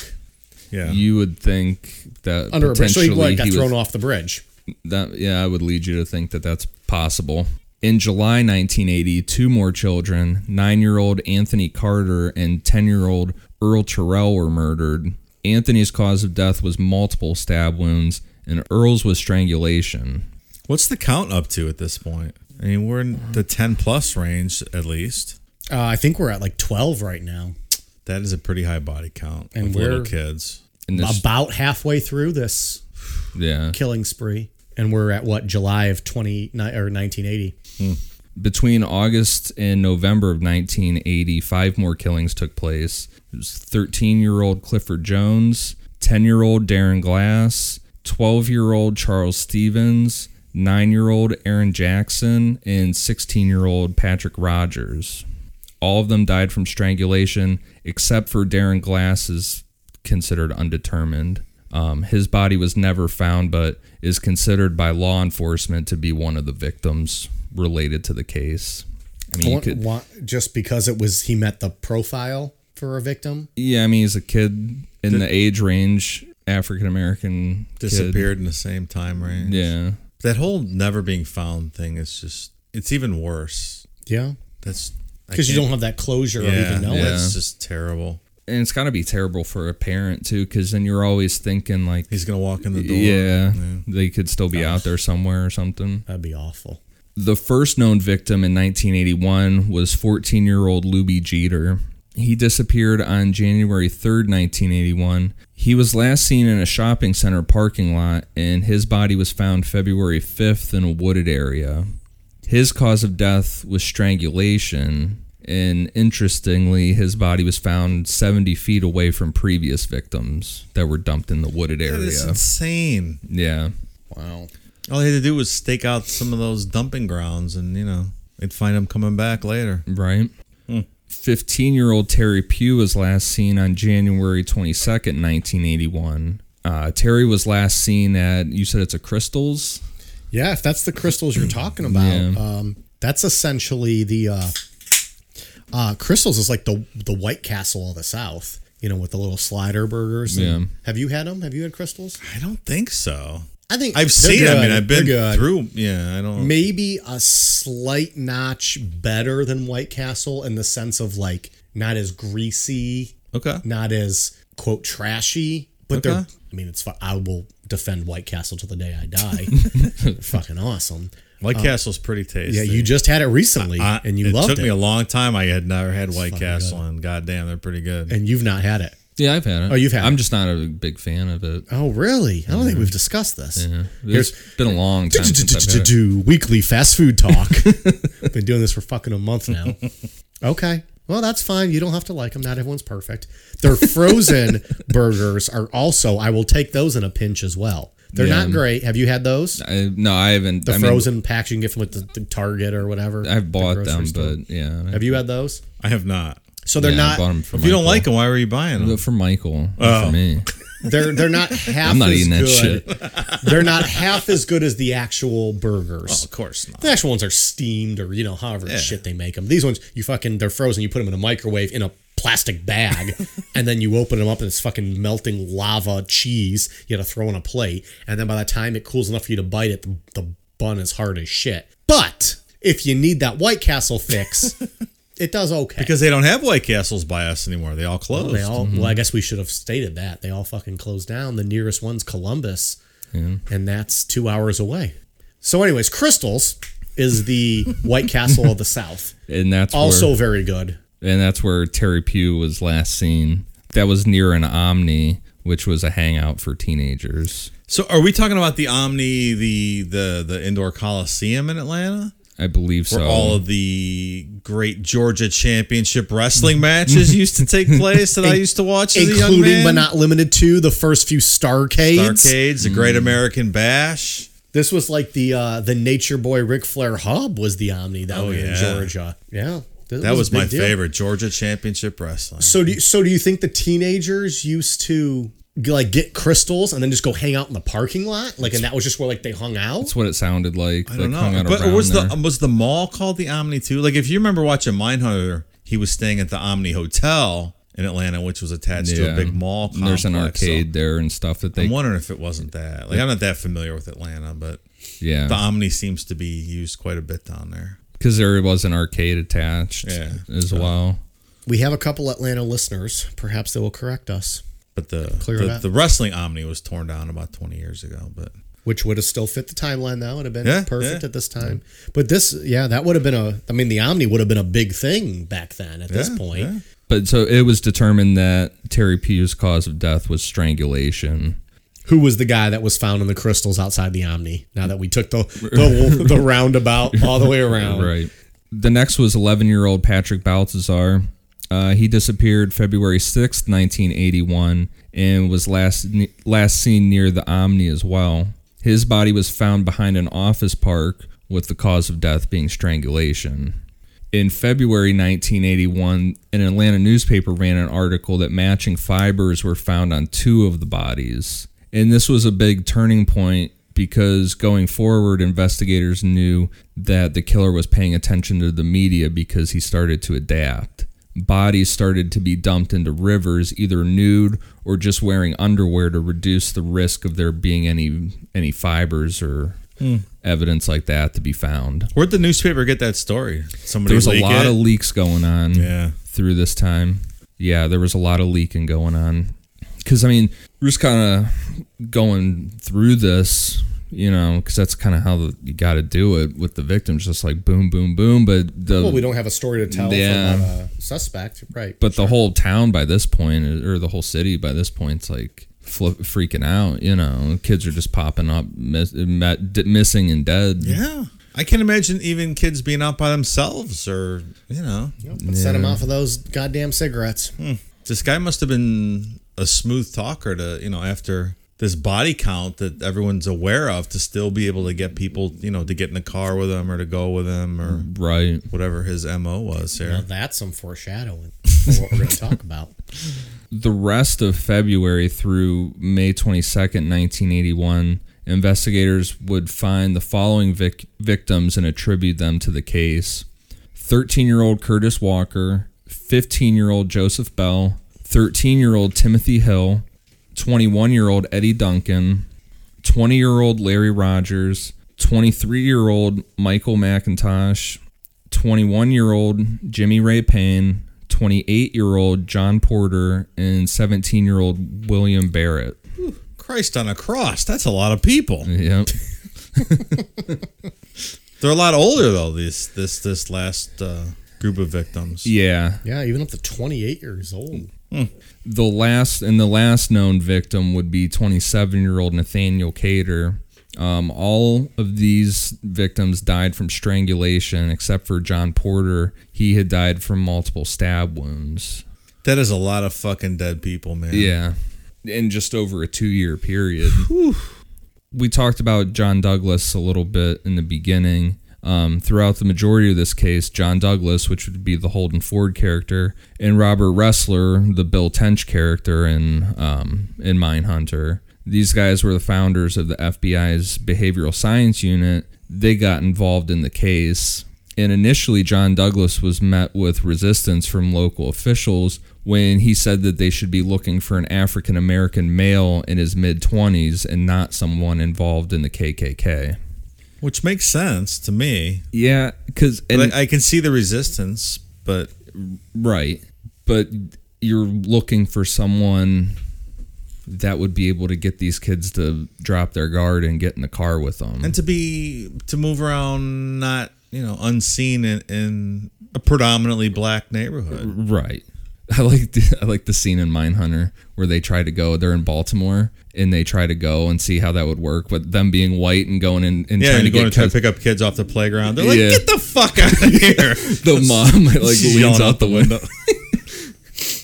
Speaker 3: Yeah.
Speaker 1: You would think that
Speaker 2: Under a bridge. So he like, got
Speaker 1: he was-
Speaker 2: thrown off the bridge.
Speaker 1: that yeah, I would lead you to think that that's possible. In July 1980, two more children, nine-year-old Anthony Carter and 10-year-old Earl Terrell, were murdered. Anthony's cause of death was multiple stab wounds, and Earl's was strangulation.
Speaker 3: What's the count up to at this point? I mean, we're in the 10 plus range at least.
Speaker 2: Uh, I think we're at like 12 right now.
Speaker 3: That is a pretty high body count
Speaker 2: And
Speaker 3: of little
Speaker 2: we're-
Speaker 3: kids.
Speaker 1: And this,
Speaker 2: About halfway through this
Speaker 1: yeah,
Speaker 2: killing spree. And we're at what, July of 20 or 1980.
Speaker 1: between August and November of 1980, five more killings took place. It was 13-year-old Clifford Jones, 10-year-old Darren Glass, 12-year-old Charles Stephens, 9-year-old Aaron Jackson, and 16-year-old Patrick Rogers. All of them died from strangulation, except for Darren Glass is considered undetermined. Um, his body was never found, but is considered by law enforcement to be one of the victims related to the case. I mean,
Speaker 2: Want-
Speaker 1: could,
Speaker 2: want- just because it was he met the profile for a victim.
Speaker 1: yeah, I mean, he's a kid in the age range, African American
Speaker 3: Disappeared in the same time range.
Speaker 1: Yeah,
Speaker 3: That whole never being found thing is just, it's even worse.
Speaker 2: Yeah,
Speaker 3: That's
Speaker 2: because you don't have that closure of
Speaker 3: yeah,
Speaker 2: even knowing.
Speaker 1: Yeah.
Speaker 3: It's just terrible.
Speaker 1: and it's got to be terrible for a parent too, because then you're always thinking like,
Speaker 3: He's going to walk in the door.
Speaker 1: yeah, they could still be out there somewhere or something.
Speaker 2: That'd be awful.
Speaker 1: The first known victim in 1981 was 14 year old Lubie Geter. He disappeared on January 3rd, 1981. He was last seen in a shopping center parking lot, and his body was found February 5th in a wooded area. His cause of death was strangulation, and interestingly, his body was found 70 feet away from previous victims that were dumped in the wooded area.
Speaker 3: That is insane.
Speaker 1: Yeah.
Speaker 2: Wow.
Speaker 3: All they had to do was stake out some of those dumping grounds and, you know, they'd find him coming back later.
Speaker 1: Right. 15 year old Terry Pue was last seen on January 22nd, 1981. Uh, Terry was last seen at, you said it's a Krystals?
Speaker 2: Yeah, if that's the Krystals you're talking about,
Speaker 1: Yeah.
Speaker 2: um, that's essentially the uh, uh, Krystals is like the the White Castle of the South. You know, with the little slider burgers. and-
Speaker 1: Yeah.
Speaker 2: Have you had them? Have you had Krystals?
Speaker 3: I don't think so.
Speaker 2: I think
Speaker 3: I've seen. I
Speaker 2: good.
Speaker 3: mean, I've been
Speaker 2: good.
Speaker 3: through. Yeah, I don't.
Speaker 2: maybe a slight notch better than White Castle in the sense of like not as greasy,
Speaker 3: Okay.
Speaker 2: not as quote trashy, but
Speaker 3: Okay.
Speaker 2: they're. I mean, it's. I will defend White Castle till the day I die. fucking awesome.
Speaker 3: White uh, Castle's pretty tasty.
Speaker 2: Yeah, you just had it recently
Speaker 3: I-
Speaker 2: and you
Speaker 3: it
Speaker 2: loved
Speaker 3: took
Speaker 2: it,
Speaker 3: me a long time. I had never had White Castle, and goddamn, they're pretty good.
Speaker 2: and you've not had it.
Speaker 1: Yeah, I've had it.
Speaker 2: Oh, you've had it.
Speaker 1: I'm
Speaker 2: it.
Speaker 1: just not a big fan of it.
Speaker 2: Oh, really? I don't think we've discussed this.
Speaker 1: Yeah.
Speaker 2: Here's
Speaker 1: It's been a long time since I've had it.
Speaker 2: do weekly fast food talk. Been doing this for fucking a month now. Okay. Well, that's fine. You don't have to like them. Not everyone's perfect. Their frozen burgers are also. I will take those in a pinch as well. They're
Speaker 1: Yeah.
Speaker 2: not great. Have you had those?
Speaker 1: I, no, I haven't.
Speaker 2: The
Speaker 1: I mean,
Speaker 2: frozen packs you can get from like the, the Target or whatever.
Speaker 1: I've
Speaker 2: the
Speaker 1: bought
Speaker 2: grocery
Speaker 1: them,
Speaker 2: store.
Speaker 1: but yeah.
Speaker 2: have you had those?
Speaker 3: I have not.
Speaker 2: So they're
Speaker 1: yeah, I
Speaker 2: not.
Speaker 1: bought 'em for
Speaker 3: If you don't like them, why were you buying them?
Speaker 1: For Michael, not
Speaker 3: Oh.
Speaker 1: for me.
Speaker 2: They're they're not half.
Speaker 1: I'm not
Speaker 2: as
Speaker 1: eating that
Speaker 2: good.
Speaker 1: shit.
Speaker 2: They're not half as good as the actual burgers.
Speaker 3: Oh, of course not.
Speaker 2: The actual ones are steamed or you know however shit they make them. These ones you fucking they're frozen. You put them in a microwave in a plastic bag, and then you open them up and it's fucking melting lava cheese. You got to throw in a plate, and then by the time it cools enough for you to bite it, the, the bun is hard as shit. But if you need that White Castle fix, it does okay.
Speaker 3: Because they don't have White Castles by us anymore. They all closed.
Speaker 2: They all well, I mm-hmm. guess we should have stated that they all fucking closed down. The nearest one's Columbus, and that's two hours away. So, anyways, Krystals is the White Castle of the South.
Speaker 1: And that's
Speaker 2: Also
Speaker 1: where,
Speaker 2: very good.
Speaker 1: and that's where Terry Pue was last seen. That was near an Omni, which was a hangout for teenagers.
Speaker 3: So, are we talking about the Omni, the the the indoor coliseum in Atlanta,
Speaker 1: I believe so.
Speaker 3: all of the great Georgia Championship wrestling matches used to take place that I used to watch as a young
Speaker 2: Including
Speaker 3: man?
Speaker 2: but not limited to the first few Starcades.
Speaker 3: Arcades, the Great American Bash.
Speaker 2: This was like the uh, the Nature Boy Ric Flair hub was the Omni that
Speaker 3: Oh,
Speaker 2: there in
Speaker 3: yeah.
Speaker 2: Georgia. Yeah.
Speaker 3: That was,
Speaker 2: a big
Speaker 3: my
Speaker 2: deal.
Speaker 3: favorite Georgia Championship Wrestling.
Speaker 2: So do you, so do you think the teenagers used to like get Krystals and then just go hang out in the parking lot? Like and that was just where like they hung out?
Speaker 1: That's what it sounded like.
Speaker 3: I don't
Speaker 1: like
Speaker 3: know, but was
Speaker 1: there.
Speaker 3: the was the mall called the Omni too? Like if you remember watching Mindhunter, he was staying at the Omni Hotel in Atlanta, which was attached to a big mall
Speaker 1: And There's an
Speaker 3: complex, so
Speaker 1: arcade there and stuff that they.
Speaker 3: I'm wondering if it wasn't that. Like I'm not that familiar with Atlanta, but
Speaker 1: yeah.
Speaker 3: the Omni seems to be used quite a bit down there.
Speaker 1: because there was an arcade attached
Speaker 3: Yeah.
Speaker 1: as well.
Speaker 2: We have a couple Atlanta listeners. Perhaps they will correct us,
Speaker 3: But the
Speaker 2: Clear
Speaker 3: the, the wrestling Omni was torn down about 20 years ago. But
Speaker 2: which would have still fit the timeline though. Would have been
Speaker 3: Yeah,
Speaker 2: perfect
Speaker 3: yeah.
Speaker 2: at this time. But this, yeah, that would have been a. I mean, the Omni would have been a big thing back then. At this point,
Speaker 3: yeah.
Speaker 1: But so it was determined that Terry Pue's cause of death was strangulation.
Speaker 2: who was the guy that was found in the Krystals outside the Omni? Now that we took the the, the roundabout all the way around,
Speaker 1: Right. The next was 11 year old Patrick Baltazar. Uh, he disappeared February 6th, 1981, and was last last seen near the Omni as well. His body was found behind an office park, with the cause of death being strangulation. In February 1981, an Atlanta newspaper ran an article that matching fibers were found on two of the bodies. And this was a big turning point because going forward, investigators knew that the killer was paying attention to the media because he started to adapt. Bodies started to be dumped into rivers, either nude or just wearing underwear to reduce the risk of there being any any fibers or hmm. evidence like that to be found.
Speaker 3: where'd the newspaper get that story? Somebody
Speaker 1: There was a lot
Speaker 3: it?
Speaker 1: of leaks going on
Speaker 3: Yeah.
Speaker 1: through this time. Yeah, there was a lot of leaking going on. Because, I mean, we're just kind of going through this, you know, because that's kind of how the, you got to do it with the victims, just like boom, boom, boom. But the
Speaker 2: Well, we don't have a story to tell
Speaker 1: Yeah.
Speaker 2: from a suspect, right?
Speaker 1: but the whole town by this point, or the whole city by this point, is like fl- freaking out. You know, kids are just popping up, miss, met, d- missing and dead.
Speaker 3: Yeah. I can imagine even kids being out by themselves or, you know.
Speaker 2: But Set him off of those goddamn cigarettes. Hmm.
Speaker 3: This guy must have been a smooth talker to, you know, after this body count that everyone's aware of to still be able to get people, you know, to get in the car with him or to go with him or
Speaker 1: Right.
Speaker 3: whatever his MO was
Speaker 2: Now that's some foreshadowing for what we're going to talk about.
Speaker 1: the rest of February through May 22nd, 1981, investigators would find the following vic- victims and attribute them to the case 13 year old Curtis Walker, 15 year old Joseph Bell, 13 year old Timothy Hill, 21 year old Eddie Duncan, 20 year old Larry Rogers, 23 year old Michael McIntosh, 21 year old Jimmy Ray Payne, 28 year old John Porter, and 17 year old William Barrett.
Speaker 3: Christ on a cross. That's a lot of people.
Speaker 1: Yep.
Speaker 3: They're a lot older though, this this this last uh, group of victims.
Speaker 1: Yeah.
Speaker 2: Yeah, even up to 28 years old.
Speaker 1: The last and the last known victim would be 27 year old Nathaniel Cater. Um, all of these victims died from strangulation, except for John Porter. He had died from multiple stab wounds.
Speaker 3: That is a lot of fucking dead people, man.
Speaker 1: Yeah. In just over a two year period. we talked about John Douglas a little bit in the beginning. Um, throughout the majority of this case, John Douglas, which would be the Holden Ford character, and Robert Ressler, the Bill Tench character in um, in Mindhunter. These guys were the founders of the FBI's behavioral science unit. They got involved in the case. And initially, John Douglas was met with resistance from local officials when he said that they should be looking for an African American male in his mid 20s and not someone involved in the KKK.
Speaker 3: Which makes sense to me.
Speaker 1: Yeah, because
Speaker 3: I, I can see the resistance, but
Speaker 1: right, but you're looking for someone that would be able to get these kids to drop their guard and get in the car with them.
Speaker 3: and to be to move around not you know unseen in, in a predominantly black neighborhood.
Speaker 1: Right. I like the, I like the scene in Mindhunter where they try to go. They're in Baltimore and they try to go and see how that would work. But them being white and going in and
Speaker 3: Yeah,
Speaker 1: trying
Speaker 3: and
Speaker 1: to
Speaker 3: going
Speaker 1: get
Speaker 3: to try to pick up kids off the playground. They're like,
Speaker 1: Yeah.
Speaker 3: "Get the fuck out of here!"
Speaker 1: the mom like
Speaker 3: She's
Speaker 1: leans
Speaker 3: yelling
Speaker 1: out the window.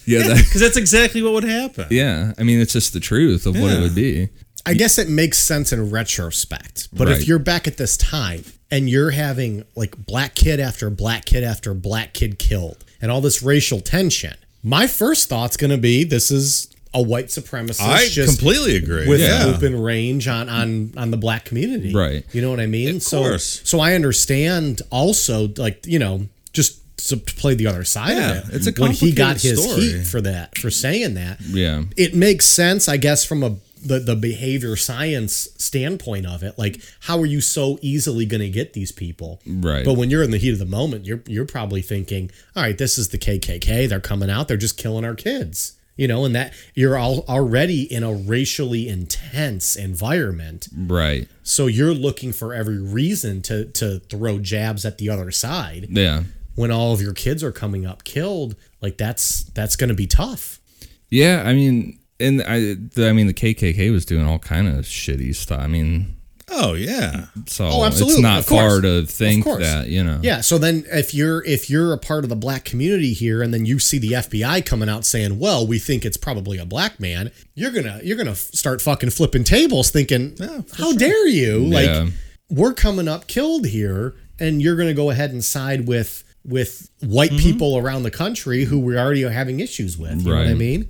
Speaker 1: yeah, that,
Speaker 3: because that's exactly what would happen.
Speaker 1: yeah. I mean, it's just the truth of what it would be.
Speaker 2: I guess it makes sense in retrospect. But
Speaker 1: Right.
Speaker 2: if you're back at this time and you're having like black kid after black kid after black kid killed and all this racial tension, my first thought's going to be this is a white supremacist
Speaker 3: I
Speaker 2: just
Speaker 3: completely agree.
Speaker 2: with
Speaker 3: yeah.
Speaker 2: open range on on on the black community.
Speaker 1: Right.
Speaker 2: You know what I mean?
Speaker 3: Of
Speaker 2: so
Speaker 3: course.
Speaker 2: so I understand also like, you know, just to play the other side
Speaker 3: Yeah,
Speaker 2: of it.
Speaker 3: it's a
Speaker 2: when he got his
Speaker 3: story.
Speaker 2: heat for that for saying that.
Speaker 1: Yeah.
Speaker 2: it makes sense, I guess, from a the, the behavior science standpoint of it. Like, how are you so easily going to get these people?
Speaker 1: Right.
Speaker 2: But when you're in the heat of the moment, you're you're probably thinking, all right, this is the KKK. They're coming out. They're just killing our kids. You know, and that you're all already in a racially intense environment.
Speaker 1: Right.
Speaker 2: So you're looking for every reason to to throw jabs at the other side
Speaker 1: Yeah.
Speaker 2: when all of your kids are coming up killed. Like that's that's going to be tough.
Speaker 1: Yeah, I mean, and I, the, I mean, the KKK was doing all kind of shitty stuff. I mean,
Speaker 3: Oh yeah.
Speaker 1: so
Speaker 2: Oh, absolutely.
Speaker 1: it's not far to think that you know.
Speaker 2: Yeah. So then, if you're if you're a part of the black community here, and then you see the FBI coming out saying, "Well, we think it's probably a black man," you're gonna you're gonna start fucking flipping tables, thinking,
Speaker 3: Yeah,
Speaker 2: "How
Speaker 3: sure.
Speaker 2: dare you?"
Speaker 1: Yeah.
Speaker 2: Like we're coming up killed here, and you're gonna go ahead and side with with white
Speaker 1: Mm-hmm.
Speaker 2: people around the country who we already are having issues with. You know what I mean?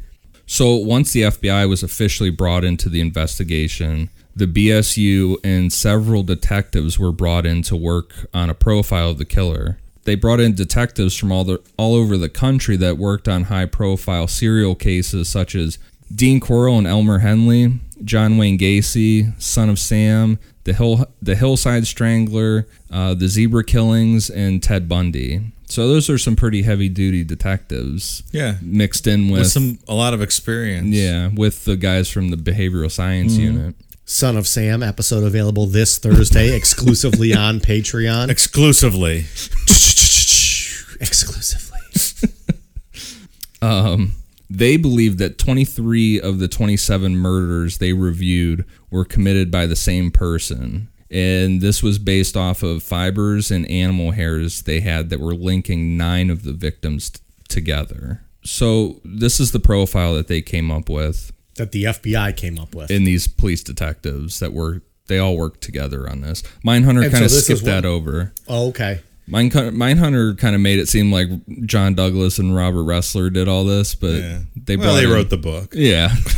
Speaker 1: So once the FBI was officially brought into the investigation, the BSU and several detectives were brought in to work on a profile of the killer. They brought in detectives from all the all over the country that worked on high-profile serial cases such as Dean Corll and Elmer Henley, John Wayne Gacy, Son of Sam, the Hill the Hillside Strangler, uh, the Zebra Killings, and Ted Bundy. So those are some pretty heavy-duty detectives
Speaker 3: Yeah.
Speaker 1: mixed in with,
Speaker 3: With some a lot of experience.
Speaker 1: yeah, with the guys from the behavioral science
Speaker 2: Mm-hmm.
Speaker 1: unit.
Speaker 2: Son of Sam episode available this Thursday exclusively on Patreon.
Speaker 3: Exclusively.
Speaker 2: exclusively.
Speaker 1: um, They believe that 23 of the 27 murders they reviewed were committed by the same person. And this was based off of fibers and animal hairs they had that were linking nine of the victims t- together. So, this is the profile that they came up with
Speaker 2: That the FBI came up with.
Speaker 1: in these police detectives that were, they all worked together on this. Mindhunter kind of
Speaker 2: so
Speaker 1: skipped that over.
Speaker 2: oh, okay.
Speaker 1: Mine, Mindhunter kind of made it seem like John Douglas and Robert Ressler did all this, but
Speaker 3: Yeah.
Speaker 1: they
Speaker 3: well, they
Speaker 1: in-
Speaker 3: wrote the book.
Speaker 1: yeah,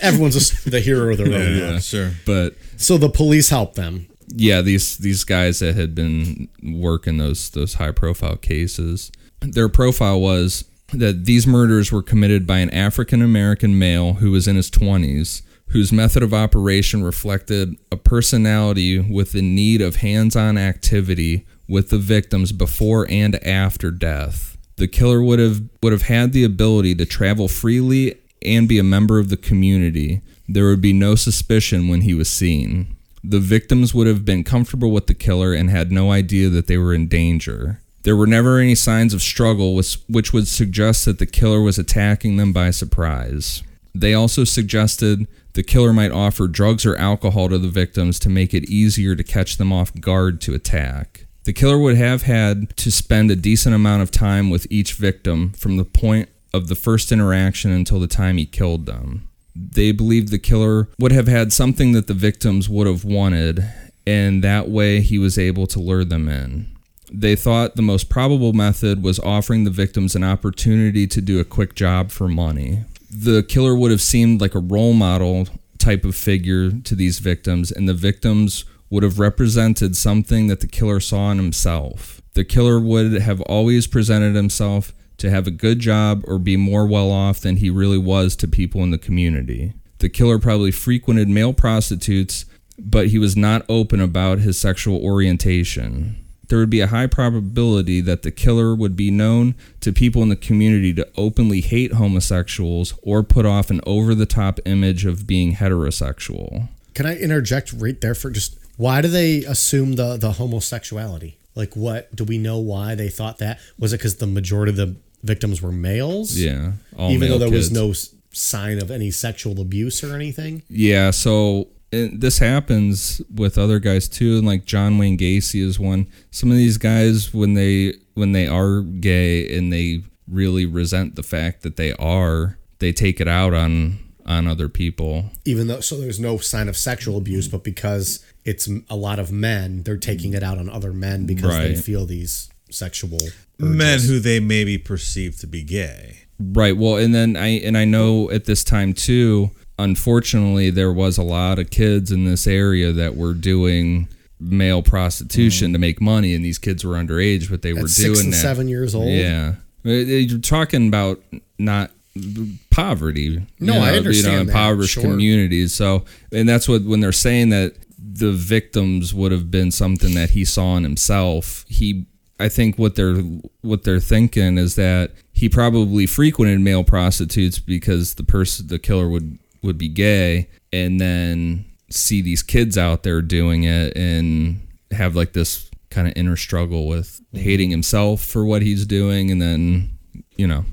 Speaker 2: Everyone's a, the hero of their own.
Speaker 3: Yeah, sure.
Speaker 1: but
Speaker 2: So the police helped them.
Speaker 1: yeah, these these guys that had been working those those high profile cases, their profile was that these murders were committed by an African American male who was in his twenties, whose method of operation reflected a personality with the need of hands-on activity with the victims before and after death. The killer would have would have had the ability to travel freely and be a member of the community. There would be no suspicion when he was seen. The victims would have been comfortable with the killer and had no idea that they were in danger. There were never any signs of struggle, which would suggest that the killer was attacking them by surprise. They also suggested the killer might offer drugs or alcohol to the victims to make it easier to catch them off guard to attack. The killer would have had to spend a decent amount of time with each victim from the point of the first interaction until the time he killed them. They believed the killer would have had something that the victims would have wanted, and that way he was able to lure them in. They thought the most probable method was offering the victims an opportunity to do a quick job for money. The killer would have seemed like a role model type of figure to these victims, and the victims would have represented something that the killer saw in himself. The killer would have always presented himself to have a good job or be more well off than he really was to people in the community. The killer probably frequented male prostitutes, but he was not open about his sexual orientation. There would be a high probability that the killer would be known to people in the community to openly hate homosexuals or put off an over the top image of being heterosexual.
Speaker 2: Can I interject right there for just why do they assume the the homosexuality? Like, what do we know why they thought that? Was it because the majority of the victims were males?
Speaker 1: Yeah, all
Speaker 2: even though there was no sign of any sexual abuse or anything.
Speaker 1: Yeah, so and this happens with other guys too, and like John Wayne Gacy is one. Some of these guys, when they when they are gay and they really resent the fact that they are, they take it out on on other people.
Speaker 2: Even though, so there's no sign of sexual abuse, but because it's a lot of men, they're taking it out on other men because they feel these sexual
Speaker 3: Men who they maybe perceive to be gay.
Speaker 1: Right. Well, and then I and I know at this time too, unfortunately, there was a lot of kids in this area that were doing male prostitution mm. to make money, and these kids were underage, but they were doing
Speaker 2: six and
Speaker 1: that.
Speaker 2: seven years old.
Speaker 1: Yeah, you're talking about not poverty.
Speaker 2: No,
Speaker 1: you
Speaker 2: I understand
Speaker 1: You know,
Speaker 2: that,
Speaker 1: impoverished
Speaker 2: sure.
Speaker 1: communities. So, and that's what when they're saying that the victims would have been something that he saw in himself. He, I think what they're what they're thinking is that he probably frequented male prostitutes because the person, the killer would would be gay, and then see these kids out there doing it and have like this kind of inner struggle with mm-hmm. hating himself for what he's doing and then you know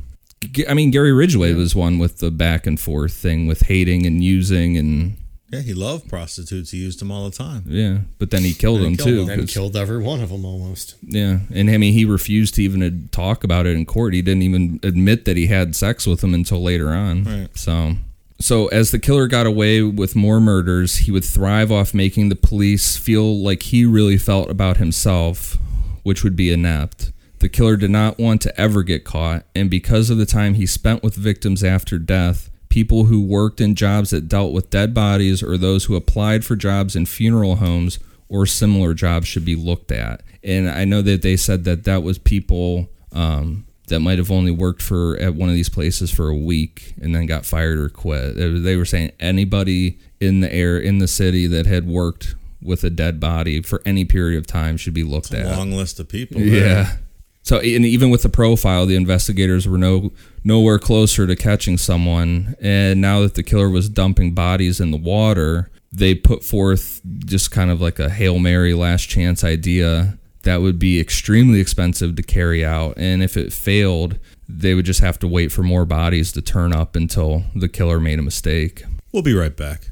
Speaker 1: I mean Gary Ridgway was one with the back and forth thing with hating and using and
Speaker 3: Yeah, he loved prostitutes. He used them all the time.
Speaker 1: yeah but then he killed them
Speaker 3: killed
Speaker 1: too
Speaker 2: And
Speaker 1: 'cause-
Speaker 2: killed every one of them almost.
Speaker 1: yeah and I mean he refused to even talk about it in court he didn't even admit that he had sex with them until later on
Speaker 3: Right.
Speaker 1: so so as the killer got away with more murders he would thrive off making the police feel like he really felt about himself which would be inept the killer did not want to ever get caught and because of the time he spent with victims after death people who worked in jobs that dealt with dead bodies or those who applied for jobs in funeral homes or similar jobs should be looked at. And I know that they said that that was people um, that might have only worked for at one of these places for a week and then got fired or quit. They were- saying anybody in the air in the city that had worked with a dead body for any period of time should be looked
Speaker 3: A
Speaker 1: at.
Speaker 3: long list of people.
Speaker 1: Yeah.
Speaker 3: there.
Speaker 1: So and even with the profile, the investigators were no nowhere closer to catching someone. And now that the killer was dumping bodies in the water, they put forth just kind of like a hail mary last chance idea that would be extremely expensive to carry out. And if it failed, they would just have to wait for more bodies to turn up until the killer made a mistake.
Speaker 3: We'll be right back.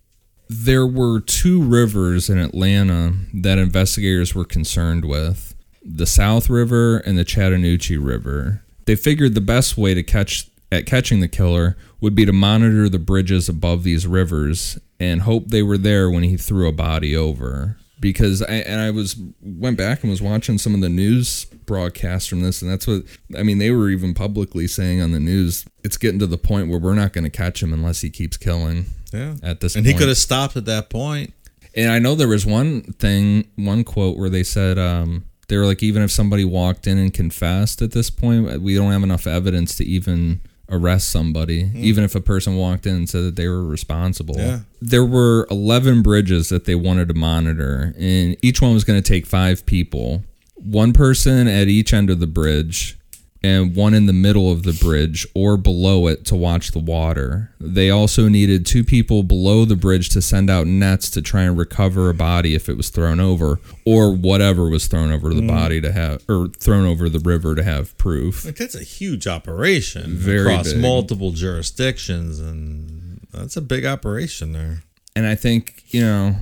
Speaker 1: There were two rivers in Atlanta that investigators were concerned with the South River and the Chattahoochee River. They figured the best way to catch at catching the killer would be to monitor the bridges above these rivers and hope they were there when he threw a body over. Because I and I was went back and was watching some of the news broadcasts from this, and that's what I mean. They were even publicly saying on the news, it's getting to the point where we're not going to catch him unless he keeps killing.
Speaker 3: Yeah.
Speaker 1: At this
Speaker 3: and he could have stopped at that point.
Speaker 1: And I know there was one thing, one quote where they said um, they were like, even if somebody walked in and confessed at this point, we don't have enough evidence to even arrest somebody, even if a person walked in and said that they were responsible.
Speaker 3: Yeah.
Speaker 1: There were 11 bridges that they wanted to monitor, and each one was going to take five people. One person at each end of the bridge, and one in the middle of the bridge or below it to watch the water. They also needed two people below the bridge to send out nets to try and recover a body if it was thrown over or whatever was thrown over the mm. body to have or thrown over the river to have proof.
Speaker 3: Like that's a huge operation
Speaker 1: Very
Speaker 3: across
Speaker 1: big.
Speaker 3: multiple jurisdictions, and that's a big operation there.
Speaker 1: And I think, you know,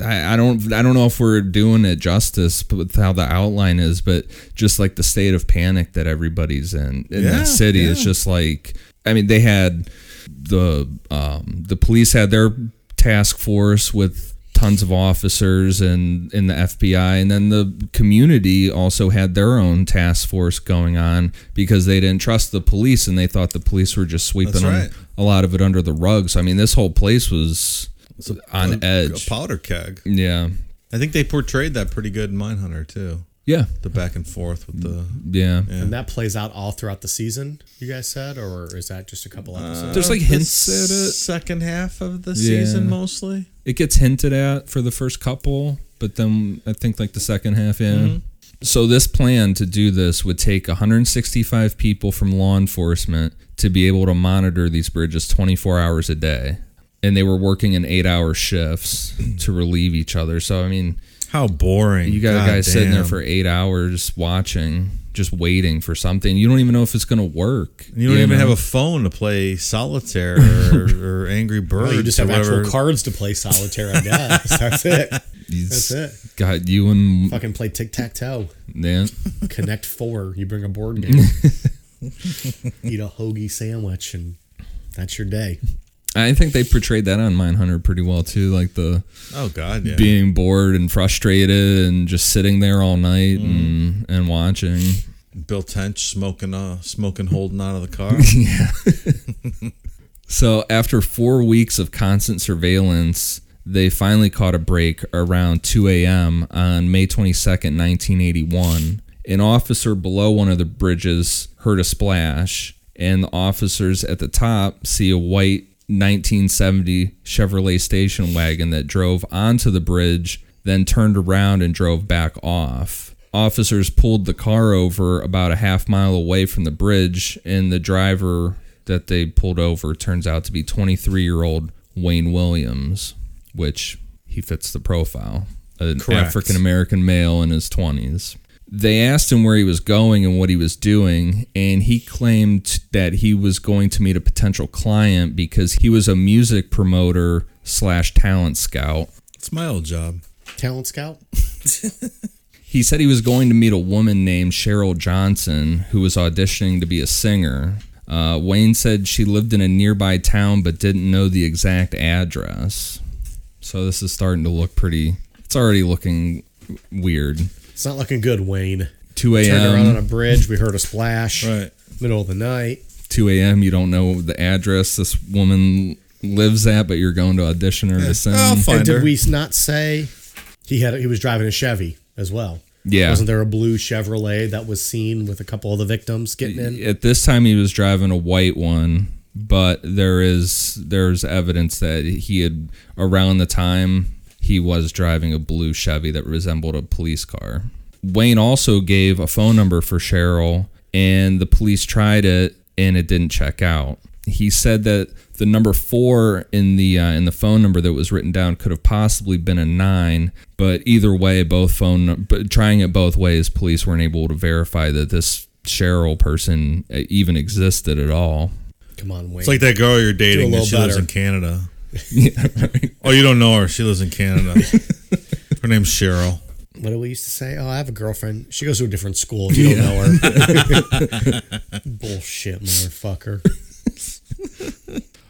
Speaker 1: I, I don't I don't know if we're doing it justice with how the outline is, but just like the state of panic that everybody's in in
Speaker 3: Yeah,
Speaker 1: the city is
Speaker 3: yeah.
Speaker 1: just like I mean they had the um, the police had their task force with tons of officers and in the FBI and then the community also had their own task force going on because they didn't trust the police and they thought the police were just sweeping
Speaker 3: right.
Speaker 1: a lot of it under the rug. So I mean this whole place was
Speaker 3: It's a,
Speaker 1: on
Speaker 3: a-
Speaker 1: edge.
Speaker 3: A powder keg.
Speaker 1: Yeah.
Speaker 3: I think they portrayed that pretty good in Mindhunter too.
Speaker 1: Yeah.
Speaker 3: The back and forth with the.
Speaker 1: Yeah.
Speaker 3: Yeah.
Speaker 2: And that plays out all throughout the season, you guys said, or is that just a couple uh, episodes?
Speaker 1: There's like
Speaker 3: the
Speaker 1: hints at it.
Speaker 3: Second half of the
Speaker 1: Yeah.
Speaker 3: season mostly.
Speaker 1: It gets hinted at for the first couple, but then I think like the second half, yeah. Mm-hmm. So this plan to do this would take 165 people from law enforcement to be able to monitor these bridges 24 hours a day, and they were working in eight-hour shifts to relieve each other. So I mean,
Speaker 3: How boring.
Speaker 1: you got
Speaker 3: God
Speaker 1: a guy sitting there for eight hours watching, just waiting for something. You don't even know if it's going to work.
Speaker 3: You don't even
Speaker 1: know?
Speaker 3: have a phone to play solitaire or, or Angry Birds.
Speaker 2: Well, you just
Speaker 3: or
Speaker 2: have
Speaker 3: whatever.
Speaker 2: actual cards to play solitaire, I guess. That's it. That's it.
Speaker 1: Got you and
Speaker 2: Fucking play tic tac toe.
Speaker 1: yeah.
Speaker 2: Connect four. You bring a board game. Eat a hoagie sandwich, and that's your day.
Speaker 1: I think they portrayed that on Mindhunter pretty well too, like the
Speaker 3: Oh God, yeah.
Speaker 1: being bored and frustrated and just sitting there all night and and watching.
Speaker 3: Bill Tench smoking, uh, smoking, holding out of the car. yeah.
Speaker 1: So after four weeks of constant surveillance, they finally caught a break around 2 a.m. on May 22nd, 1981. An officer below one of the bridges heard a splash, and the officers at the top see a white 1970 Chevrolet station wagon that drove onto the bridge, then turned around and drove back off. Officers pulled the car over about a half mile away from the bridge, and the driver that they pulled over turns out to be 23 year old Wayne Williams, which he fits the profile. An African American male in his 20s. They asked him where he was going and what he was doing, and he claimed that he was going to meet a potential client because he was a music promoter slash talent scout.
Speaker 3: it's my old job.
Speaker 2: Talent scout.
Speaker 1: He said he was going to meet a woman named Cheryl Johnson who was auditioning to be a singer. Uh, Wayne said she lived in a nearby town but didn't know the exact address. So this is starting to look pretty. It's already looking weird.
Speaker 2: It's not looking good, Wayne.
Speaker 1: 2
Speaker 2: Turned around on a
Speaker 1: a.m.
Speaker 2: bridge. We heard a splash.
Speaker 3: Right.
Speaker 2: Middle of the night.
Speaker 1: 2 a.m. You don't know the address this woman lives at, but you're going to audition her to sing.
Speaker 3: I'll find
Speaker 2: and did we not say he had he was driving a Chevy as well?
Speaker 1: Yeah.
Speaker 2: Wasn't there a blue Chevrolet that was seen with a couple of the victims getting in?
Speaker 1: At this time, he was driving a white one, but there is there's evidence that he had around the time he was driving a blue Chevy that resembled a police car. Wayne also gave a phone number for Cheryl, and the police tried it, and it didn't check out. He said that the number four in the uh, in the phone number that was written down could have possibly been a nine, but either way, both phone but trying it both ways, police weren't able to verify that this Cheryl person uh, even existed at all.
Speaker 2: Come on, Wayne.
Speaker 3: It's like that girl you're dating.
Speaker 2: little
Speaker 3: and she lives in Canada. Oh, you don't know her. She lives in Canada. her name's Cheryl.
Speaker 2: what do we used to say? Oh, I have a girlfriend. She goes to a different school. You don't know her. Bullshit, motherfucker.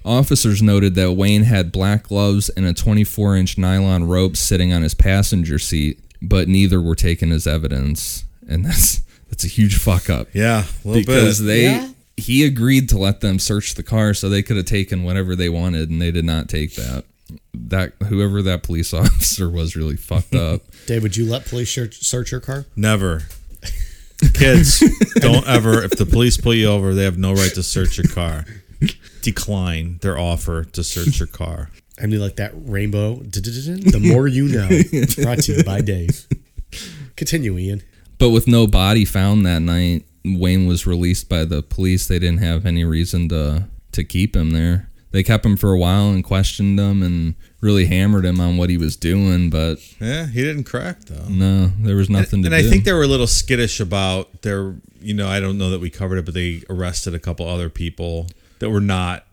Speaker 1: Officers noted that Wayne had black gloves and a 24 inch nylon rope sitting on his passenger seat, but neither were taken as evidence. And that's that's a huge fuck up.
Speaker 3: Yeah, a little
Speaker 1: because
Speaker 3: bit.
Speaker 1: they
Speaker 2: Yeah.
Speaker 1: He agreed to let them search the car so they could have taken whatever they wanted and they did not take that. That whoever that police officer was really fucked up.
Speaker 2: Dave, would you let police search, search your car?
Speaker 3: Never. Kids, don't ever. If the police pull you over, they have no right to search your car. Decline their offer to search your car.
Speaker 2: I mean, like that rainbow. The more you know. Brought to you by Dave. Continue, Ian.
Speaker 1: But with no body found that night, Wayne was released by the police. They didn't have any reason to to keep him there. They kept him for a while and questioned him and really hammered him on what he was doing, but
Speaker 3: Yeah, he didn't crack though.
Speaker 1: no, there was nothing
Speaker 3: and
Speaker 1: to
Speaker 3: I
Speaker 1: do.
Speaker 3: And I think they were a little skittish about their, you know, I don't know that we covered it, but they arrested a couple other people that were not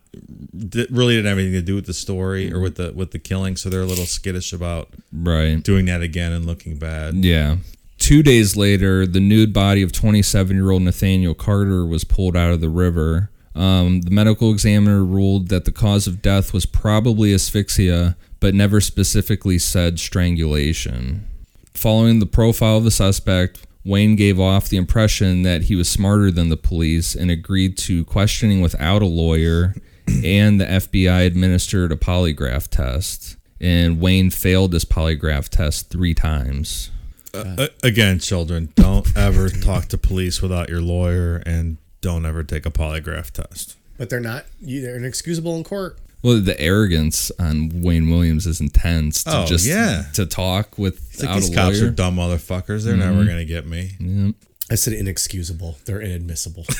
Speaker 3: that really didn't have anything to do with the story or with the with the killing, so they're a little skittish about
Speaker 1: right.
Speaker 3: doing that again and looking bad.
Speaker 1: Yeah. Two days later, the nude body of 27 year old Nathaniel Cater was pulled out of the river. Um, the medical examiner ruled that the cause of death was probably asphyxia, but never specifically said strangulation. Following the profile of the suspect, Wayne gave off the impression that he was smarter than the police and agreed to questioning without a lawyer, and the FBI administered a polygraph test. And Wayne failed this polygraph test three times.
Speaker 3: Uh, again, children, don't ever talk to police without your lawyer, and don't ever take a polygraph test.
Speaker 2: But they're not. you- They're inexcusable in court.
Speaker 1: Well, the arrogance on Wayne Williams is intense. To
Speaker 3: Oh,
Speaker 1: just
Speaker 3: yeah.
Speaker 1: to talk
Speaker 3: with like these
Speaker 1: a
Speaker 3: cops are dumb motherfuckers. They're
Speaker 1: Mm-hmm.
Speaker 3: never gonna get me.
Speaker 2: I said inexcusable. They're inadmissible.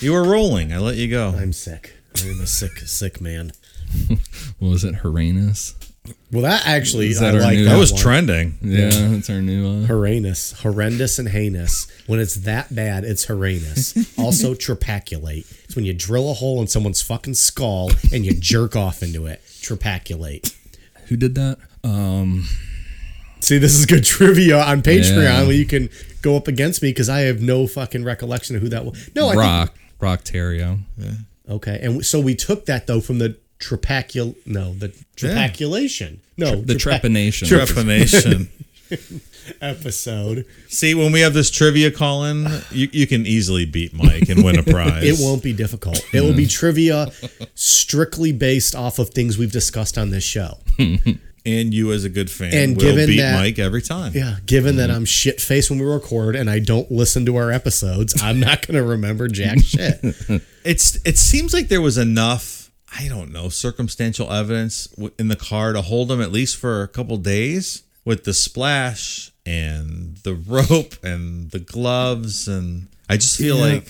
Speaker 3: You were rolling. I let you go.
Speaker 2: I'm sick. I'm a sick, sick man.
Speaker 1: What was it? Horrendous.
Speaker 2: Well, that actually,
Speaker 1: Is that
Speaker 2: I
Speaker 1: our
Speaker 2: like
Speaker 1: new-
Speaker 2: that
Speaker 3: That was
Speaker 2: one.
Speaker 3: trending.
Speaker 1: Yeah, that's our new one.
Speaker 2: Horrendous, horrendous, and heinous. When it's that bad, it's horrendous. also, trepaculate. It's when you drill a hole in someone's fucking skull and you jerk off into it. Trepaculate.
Speaker 1: Who did that? Um,
Speaker 2: See, this is good trivia on Patreon
Speaker 1: Yeah.
Speaker 2: where you can go up against me because I have no fucking recollection of who that was. No, I
Speaker 1: Rock. Rock Terrio.
Speaker 2: think okay, and so we took that though from the trepacul. No, the trepaculation. No,
Speaker 1: The
Speaker 2: trepa-
Speaker 1: trepanation.
Speaker 3: Trepanation.
Speaker 2: episode.
Speaker 3: See, when we have this trivia call in, you, you can easily beat Mike and win a prize.
Speaker 2: It won't be difficult. It will be hmm. trivia strictly based off of things we've discussed on this show.
Speaker 3: And you, as a good fan,
Speaker 2: And
Speaker 3: will
Speaker 2: given
Speaker 3: beat
Speaker 2: that-
Speaker 3: Mike every time.
Speaker 2: Yeah, given that hmm. I'm shit faced when we record and I don't listen to our episodes, I'm not going to remember jack shit.
Speaker 3: It's it seems like there was enough, I don't know, circumstantial evidence in the car to hold him at least for a couple days with the splash and the rope and the gloves and I just feel
Speaker 2: Yeah.
Speaker 3: like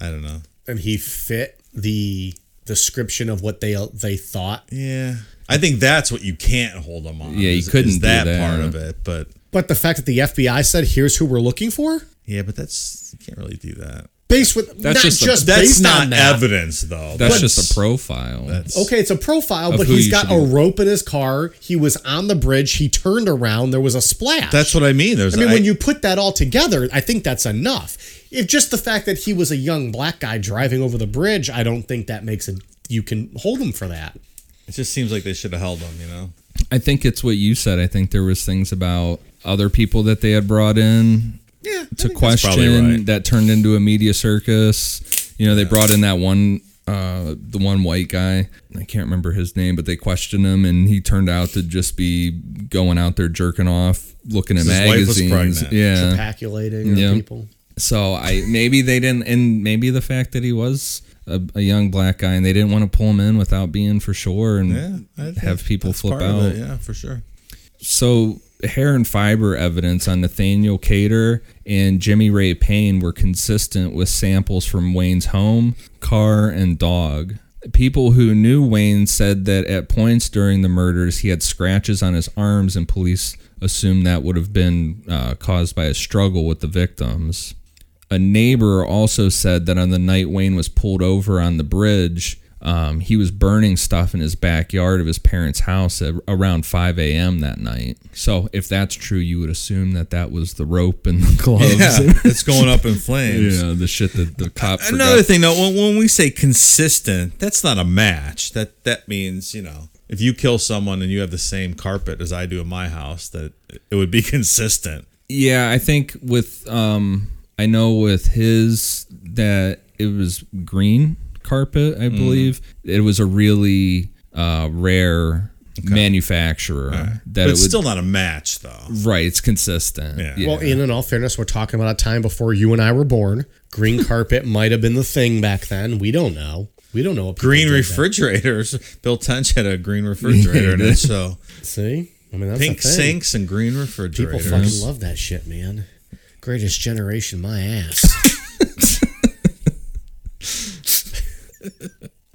Speaker 3: I don't know.
Speaker 2: And he fit the description of what they they thought.
Speaker 3: Yeah. I think that's what you can't hold him on.
Speaker 1: Yeah, you
Speaker 3: is-
Speaker 1: couldn't
Speaker 3: is
Speaker 1: do
Speaker 3: that,
Speaker 1: that.
Speaker 3: part of it, but
Speaker 2: But the fact that the FBI said, "Here's who we're looking for,"
Speaker 3: yeah, but that's you can't really do that.
Speaker 2: Based with
Speaker 1: That's
Speaker 2: not
Speaker 1: just
Speaker 2: just,
Speaker 3: That's
Speaker 2: based
Speaker 3: not
Speaker 2: on that.
Speaker 3: evidence though.
Speaker 1: That's just a profile.
Speaker 2: Okay, it's a profile, but he's got a
Speaker 1: be-
Speaker 2: rope in his car. He was on the bridge. He turned around. There was a splash.
Speaker 3: That's what I mean. There's
Speaker 2: I mean,
Speaker 3: I-
Speaker 2: when you put that all together, I think that's enough. If just the fact that he was a young black guy driving over the bridge, I don't think that makes it. You can hold him for that.
Speaker 3: it just seems like they should have held him, you know.
Speaker 1: I think it's what you said. I think there was things about other people that they had brought in
Speaker 3: Yeah.
Speaker 1: to question that turned into a media circus. You know, they brought in that one, uh, the one white guy. I can't remember his name, but they questioned him, and he turned out to just be going out there jerking off, looking at
Speaker 3: His wife was
Speaker 1: magazines.
Speaker 3: pregnant.
Speaker 1: Yeah.
Speaker 2: Speculating
Speaker 1: Yeah.
Speaker 2: people.
Speaker 1: So I maybe they didn't, and maybe the fact that he was a, a young black guy, and they didn't want to pull him in without being for sure, and
Speaker 3: Yeah,
Speaker 1: have people flip out.
Speaker 3: it, Yeah, for sure.
Speaker 1: So, hair and fiber evidence on Nathaniel Cater and Jimmy Ray Payne were consistent with samples from Wayne's home, car, and dog. People who knew Wayne said that at points during the murders he had scratches on his arms, and police assumed that would have been uh, caused by a struggle with the victims. A neighbor also said that on the night Wayne was pulled over on the bridge, um, he was burning stuff in his backyard of his parents' house at around 5 a.m. that night. So, if that's true, you would assume that that was the rope and the gloves.
Speaker 3: Yeah, it's going up in flames.
Speaker 1: yeah, the shit that the cop forgot.
Speaker 3: Another thing, though, when, when we say consistent, that's not a match. That that means you know, if you kill someone and you have the same carpet as I do in my house, that it would be consistent.
Speaker 1: Yeah, I think with um I know with his that it was green carpet, I believe. It was a really uh rare manufacturer that
Speaker 3: But
Speaker 1: it
Speaker 3: it's
Speaker 1: would
Speaker 3: still not a match, though.
Speaker 1: right, it's consistent.
Speaker 3: Yeah.
Speaker 2: Well, in in all fairness, we're talking about a time before you and I were born. Green carpet might have been the thing back then. We don't know. We don't know what
Speaker 3: Green
Speaker 2: did
Speaker 3: refrigerators. Bill Tench had a green refrigerator in it, so.
Speaker 2: See, I mean, that's
Speaker 3: pink
Speaker 2: the thing.
Speaker 3: sinks and green refrigerators.
Speaker 2: People
Speaker 3: refrigerators.
Speaker 2: fucking love that shit, man. Greatest generation, my ass.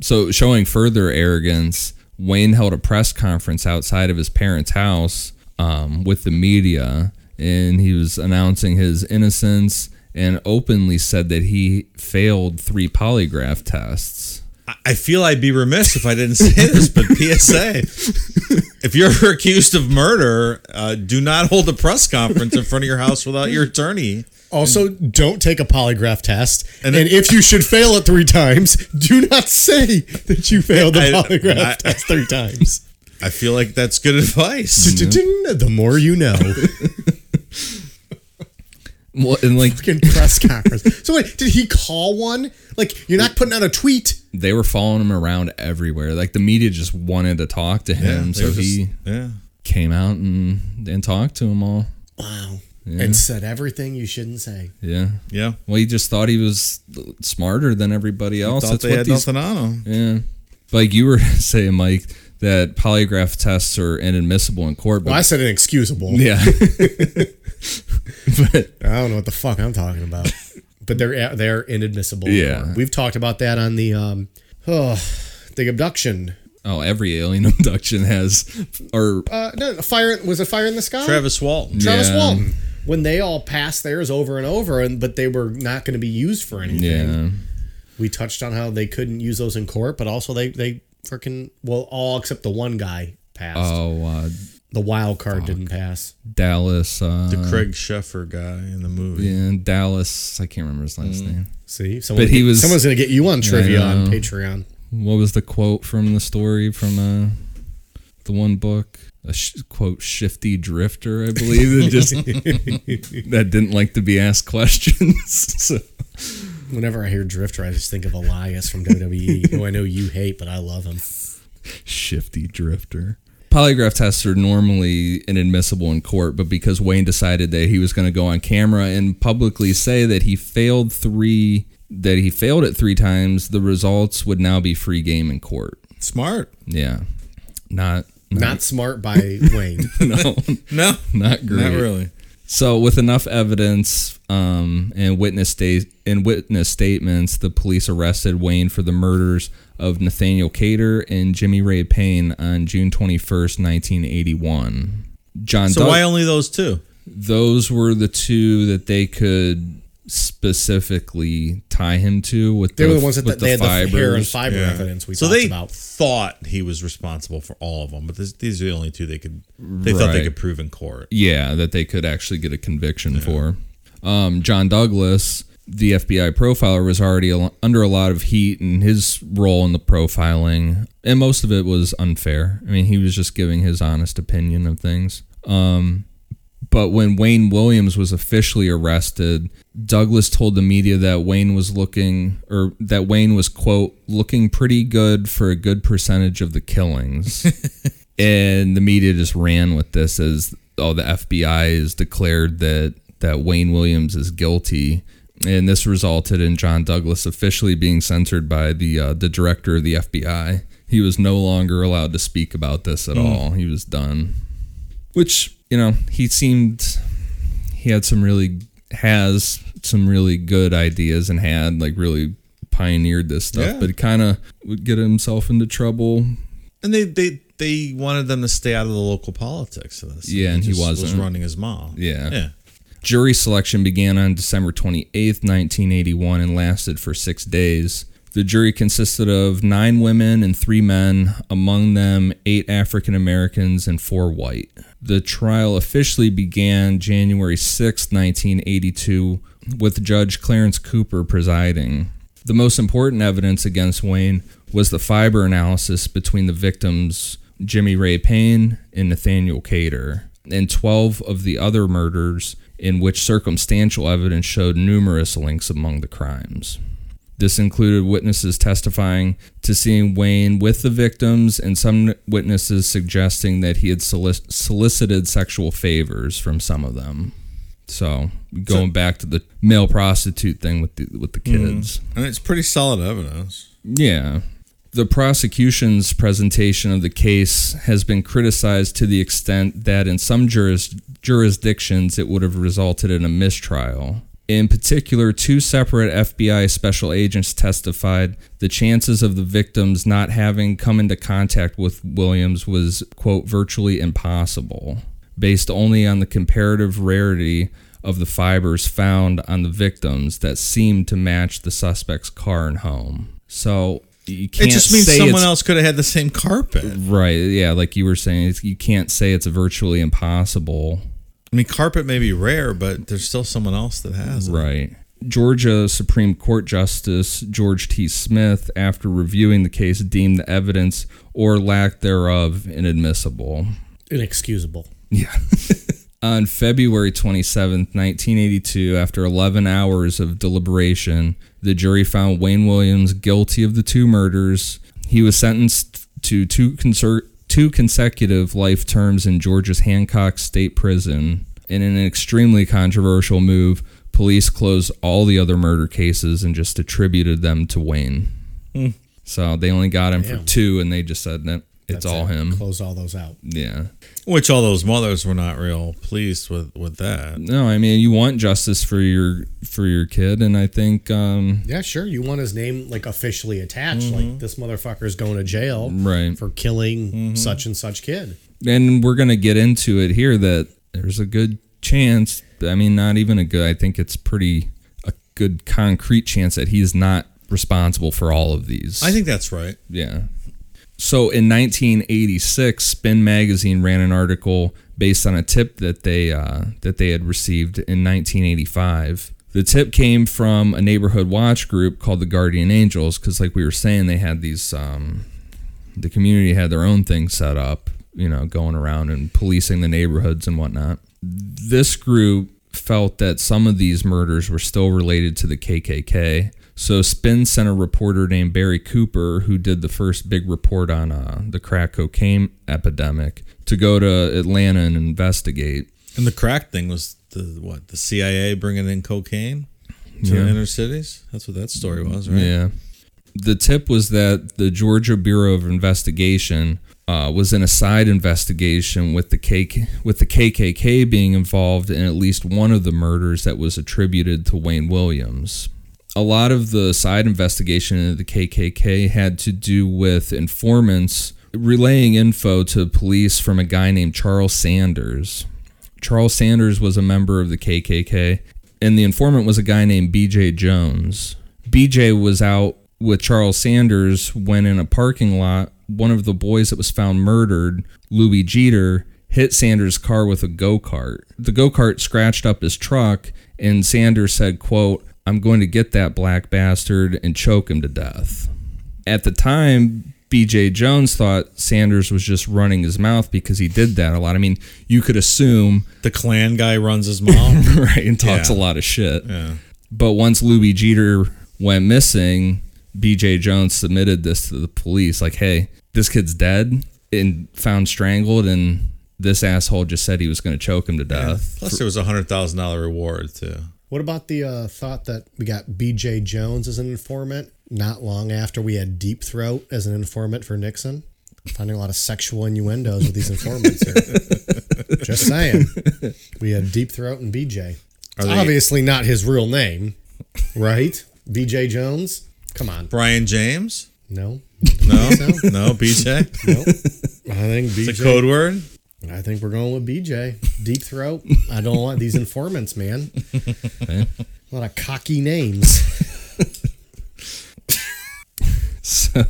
Speaker 1: So, showing further arrogance, Wayne held a press conference outside of his parents' house um, with the media, and he was announcing his innocence and openly said that he failed three polygraph tests.
Speaker 3: I- feel I'd be remiss if I didn't say this, but PSA: if you're ever accused of murder, uh, do not hold a press conference in front of your house without your attorney.
Speaker 2: Also, don't take a polygraph test.
Speaker 3: And
Speaker 2: And, if you should fail it three times, do not say that you failed the polygraph
Speaker 3: I-
Speaker 2: test three times.
Speaker 3: I feel like that's good advice.
Speaker 2: The more you know.
Speaker 1: Well, and like
Speaker 2: Fucking press conference. So wait, did he call one? Like you're not putting out a tweet.
Speaker 1: they were following him around everywhere. Like the media just wanted to talk to him,
Speaker 3: they
Speaker 1: so
Speaker 3: just-
Speaker 1: he
Speaker 3: yeah.
Speaker 1: came out and and talked to them all.
Speaker 2: Wow. And said everything you shouldn't say.
Speaker 1: Yeah.
Speaker 3: Yeah.
Speaker 1: Well, he just thought he was smarter than everybody else.
Speaker 3: Thought
Speaker 1: That's
Speaker 3: they
Speaker 1: what
Speaker 3: had
Speaker 1: these
Speaker 3: nothing on them.
Speaker 1: Yeah. like you were saying, Mike, that polygraph tests are inadmissible in court. But
Speaker 2: Well, I said inexcusable.
Speaker 1: yeah, but
Speaker 2: I don't know what the fuck I'm talking about. but they're they're inadmissible.
Speaker 1: Yeah.
Speaker 2: We've talked about that on the um oh, the abduction.
Speaker 1: oh, every alien abduction has, or
Speaker 2: Uh no, fire was it fire in the sky?
Speaker 3: Travis Walton.
Speaker 2: Travis
Speaker 1: Yeah.
Speaker 2: Walton. When they all passed theirs over and over and but they were not going to be used for anything.
Speaker 1: yeah,
Speaker 2: We touched on how they couldn't use those in court, but also they they freaking well all except the one guy passed.
Speaker 1: oh, uh,
Speaker 2: the wild card didn't pass.
Speaker 1: Dallas, uh,
Speaker 3: The Craig Sheffer guy in the movie.
Speaker 1: yeah, Dallas. I can't remember his last name.
Speaker 2: See, someone,
Speaker 1: But he was-
Speaker 2: someone's going to get you on trivia on. Patreon.
Speaker 1: What was the quote from the story from uh, the one book? A sh- quote shifty drifter, I believe, that just that didn't like to be asked questions. so,
Speaker 2: Whenever I hear Drifter, I just think of Elias from WWE, who I know you hate, but I love him.
Speaker 1: shifty drifter. Polygraph tests are normally inadmissible in court, but because Wayne decided that he was going to go on camera and publicly say that he failed three, that he failed it three times, the results would now be free game in court.
Speaker 3: Smart.
Speaker 1: Yeah, not
Speaker 2: Not smart by Wayne.
Speaker 1: no,
Speaker 3: No,
Speaker 1: not great.
Speaker 3: not really.
Speaker 1: So, with enough evidence um, and witness sta- and witness statements, the police arrested Wayne for the murders of Nathaniel Cater and Jimmy Ray Payne on June twenty first, nineteen eighty one. John,
Speaker 3: So
Speaker 1: Doug-
Speaker 3: why only those two?
Speaker 1: those were the two that they could specifically tie him to with
Speaker 2: They
Speaker 1: the,
Speaker 2: were the ones that
Speaker 1: with
Speaker 2: they had the hair and
Speaker 1: fibers.
Speaker 2: fiber evidence we
Speaker 3: so
Speaker 2: talked
Speaker 3: they
Speaker 2: about.
Speaker 3: thought he was responsible for all of them, but this, these are the only two they could. They thought they could prove in court.
Speaker 1: Yeah, that they could actually get a conviction for. Um, John Douglas, the FBI profiler, was already al- under a lot of heat in his role in the profiling, and most of it was unfair. I mean, he was just giving his honest opinion of things. Um, but when Wayne Williams was officially arrested, Douglas told the media that Wayne was looking, or that Wayne was, quote, looking pretty good for a good percentage of the killings. and the media just ran with this as, oh, the FBI has declared that, that Wayne Williams is guilty. And this resulted in John Douglas officially being censored by the uh, the director of the FBI. He was no longer allowed to speak about this at all. He was done which you know he seemed he had some really has some really good ideas and had like really pioneered this stuff
Speaker 3: Yeah.
Speaker 1: but he kind of would get himself into trouble
Speaker 3: And they they they wanted them to stay out of the local politics. Of this.
Speaker 1: Yeah, and he
Speaker 3: just was
Speaker 1: wasn't.
Speaker 3: running his mom.
Speaker 1: Yeah.
Speaker 3: yeah.
Speaker 1: jury selection began on december 28th 1981 and lasted for six days the jury consisted of nine women and three men among them eight african americans and four white the trial officially began january 6, 1982 with judge clarence cooper presiding the most important evidence against Wayne was the fiber analysis between the victims Jimmy Ray Payne and Nathaniel Cater, and 12 of the other murders in which circumstantial evidence showed numerous links among the crimes. This included witnesses testifying to seeing Wayne with the victims, and some witnesses suggesting that he had solic- solicited sexual favors from some of them. So, going back to the male prostitute thing with the with the mm-hmm. kids.
Speaker 3: And it's pretty solid evidence.
Speaker 1: Yeah. The prosecution's presentation of the case has been criticized to the extent that in some juris, jurisdictions it would have resulted in a mistrial. In particular, two separate FBI special agents testified the chances of the victims not having come into contact with Williams was, quote, virtually impossible, based only on the comparative rarity of the fibers found on the victims that seemed to match the suspect's car and home. So you can't
Speaker 3: It just means
Speaker 1: say
Speaker 3: someone else could have had the same carpet.
Speaker 1: Right. Yeah. Like you were saying, you can't say it's virtually impossible.
Speaker 3: I mean, carpet may be rare, but there's still someone else that has it.
Speaker 1: Right. Georgia Supreme Court Justice George T. Smith, after reviewing the case, deemed the evidence or lack thereof inadmissible.
Speaker 2: Inexcusable.
Speaker 1: Yeah. On February 27, 1982, after 11 hours of deliberation, the jury found Wayne Williams guilty of the two murders. He was sentenced to two, conser- two consecutive life terms in Georgia's Hancock State Prison. In an extremely controversial move, police closed all the other murder cases and just attributed them to Wayne. Hmm. So they only got him
Speaker 2: Damn.
Speaker 1: for two, and they just said that it's
Speaker 2: That's
Speaker 1: all
Speaker 2: it.
Speaker 1: him.
Speaker 2: Close all those out.
Speaker 1: Yeah.
Speaker 3: Which all those mothers were not real pleased with with that.
Speaker 1: No, I mean you want justice for your for your kid, and I think um,
Speaker 2: Yeah, sure. You want his name like officially attached. Like this motherfucker's going to jail
Speaker 1: right.
Speaker 2: for killing such and such kid.
Speaker 1: and we're gonna get into it here that there's a good chance. I mean, not even a good. I think it's pretty a good concrete chance that he's not responsible for all of these.
Speaker 3: I think that's right.
Speaker 1: Yeah. So in 1986, Spin magazine ran an article based on a tip that they uh, that they had received in 1985. The tip came from a neighborhood watch group called the Guardian Angels, because like we were saying, they had these. Um, the community had their own thing set up, you know, going around and policing the neighborhoods and whatnot. This group felt that some of these murders were still related to the KKK. So Spin sent a reporter named Barry Cooper, who did the first big report on uh, the crack cocaine epidemic, to go to Atlanta and investigate.
Speaker 3: And the crack thing was the what? The CIA bringing in cocaine to
Speaker 1: Yeah.
Speaker 3: inner cities. That's what that story was, right?
Speaker 1: Yeah. The tip was that the Georgia Bureau of Investigation uh, was in a side investigation with the KK, with the KKK being involved in at least one of the murders that was attributed to Wayne Williams. A lot of the side investigation into the KKK had to do with informants relaying info to police from a guy named Charles Sanders. Charles Sanders was a member of the KKK, and the informant was a guy named BJ Jones. BJ was out with Charles Sanders when in a parking lot, one of the boys that was found murdered, Lubie Geter, hit Sanders' car with a go-kart. The go-kart scratched up his truck, and Sanders said, quote, I'm going to get that black bastard and choke him to death. At the time, BJ Jones thought Sanders was just running his mouth because he did that a lot. I mean, you could assume
Speaker 3: The Klan guy runs his mouth.
Speaker 1: right and talks
Speaker 3: Yeah.
Speaker 1: a lot of shit.
Speaker 3: yeah.
Speaker 1: But once Lubie Geter went missing, BJ Jones submitted this to the police like, "Hey, this kid's dead and found strangled and this asshole just said he was going to choke him to death."
Speaker 3: Plus, there was a hundred thousand dollar reward too.
Speaker 2: What about the uh, thought that we got BJ Jones as an informant not long after we had Deep Throat as an informant for Nixon? Finding a lot of sexual innuendos with these informants here. Just saying. We had Deep Throat and BJ. It's
Speaker 3: they-
Speaker 2: obviously not his real name, right? BJ Jones? Come on.
Speaker 3: Brian James?
Speaker 2: No.
Speaker 3: No,
Speaker 2: So?
Speaker 3: no, BJ.
Speaker 2: Nope. I think BJ.
Speaker 3: It's a code word.
Speaker 2: I think we're going with BJ. Deep throat. I don't want these informants, man. A lot of cocky names.
Speaker 1: So,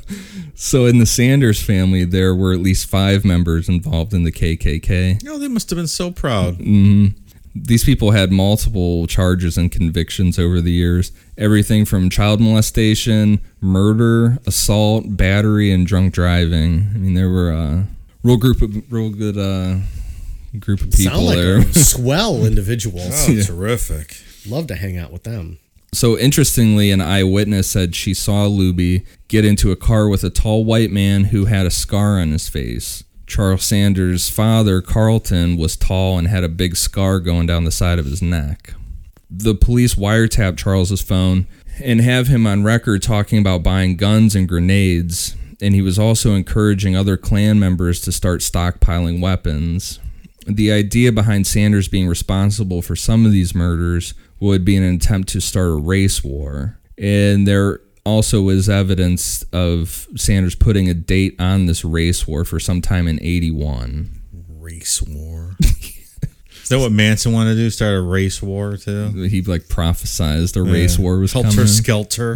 Speaker 1: so in the Sanders family, there were at least five members involved in the KKK.
Speaker 3: No, oh, they must have been so proud. Mm-hmm.
Speaker 1: These people had multiple charges and convictions over the years. Everything from child molestation, murder, assault, battery, and drunk driving. I mean, there were a real group of real good uh, group of people
Speaker 2: Sound like
Speaker 1: there.
Speaker 2: swell individuals.
Speaker 3: Oh, terrific.
Speaker 2: Love to hang out with them.
Speaker 1: So interestingly, an eyewitness said she saw Lubie get into a car with a tall white man who had a scar on his face. Charles Sanders' father, Carlton, was tall and had a big scar going down the side of his neck. The police wiretapped Charles's phone and have him on record talking about buying guns and grenades, and he was also encouraging other Klan members to start stockpiling weapons. The idea behind Sanders being responsible for some of these murders would be an attempt to start a race war. And there also is evidence of Sanders putting a date on this race war for sometime in 81.
Speaker 3: Race war. Is that what Manson wanted to do? Start a race war too?
Speaker 1: He like prophesized a race war was
Speaker 3: Helter
Speaker 1: coming.
Speaker 3: Skelter.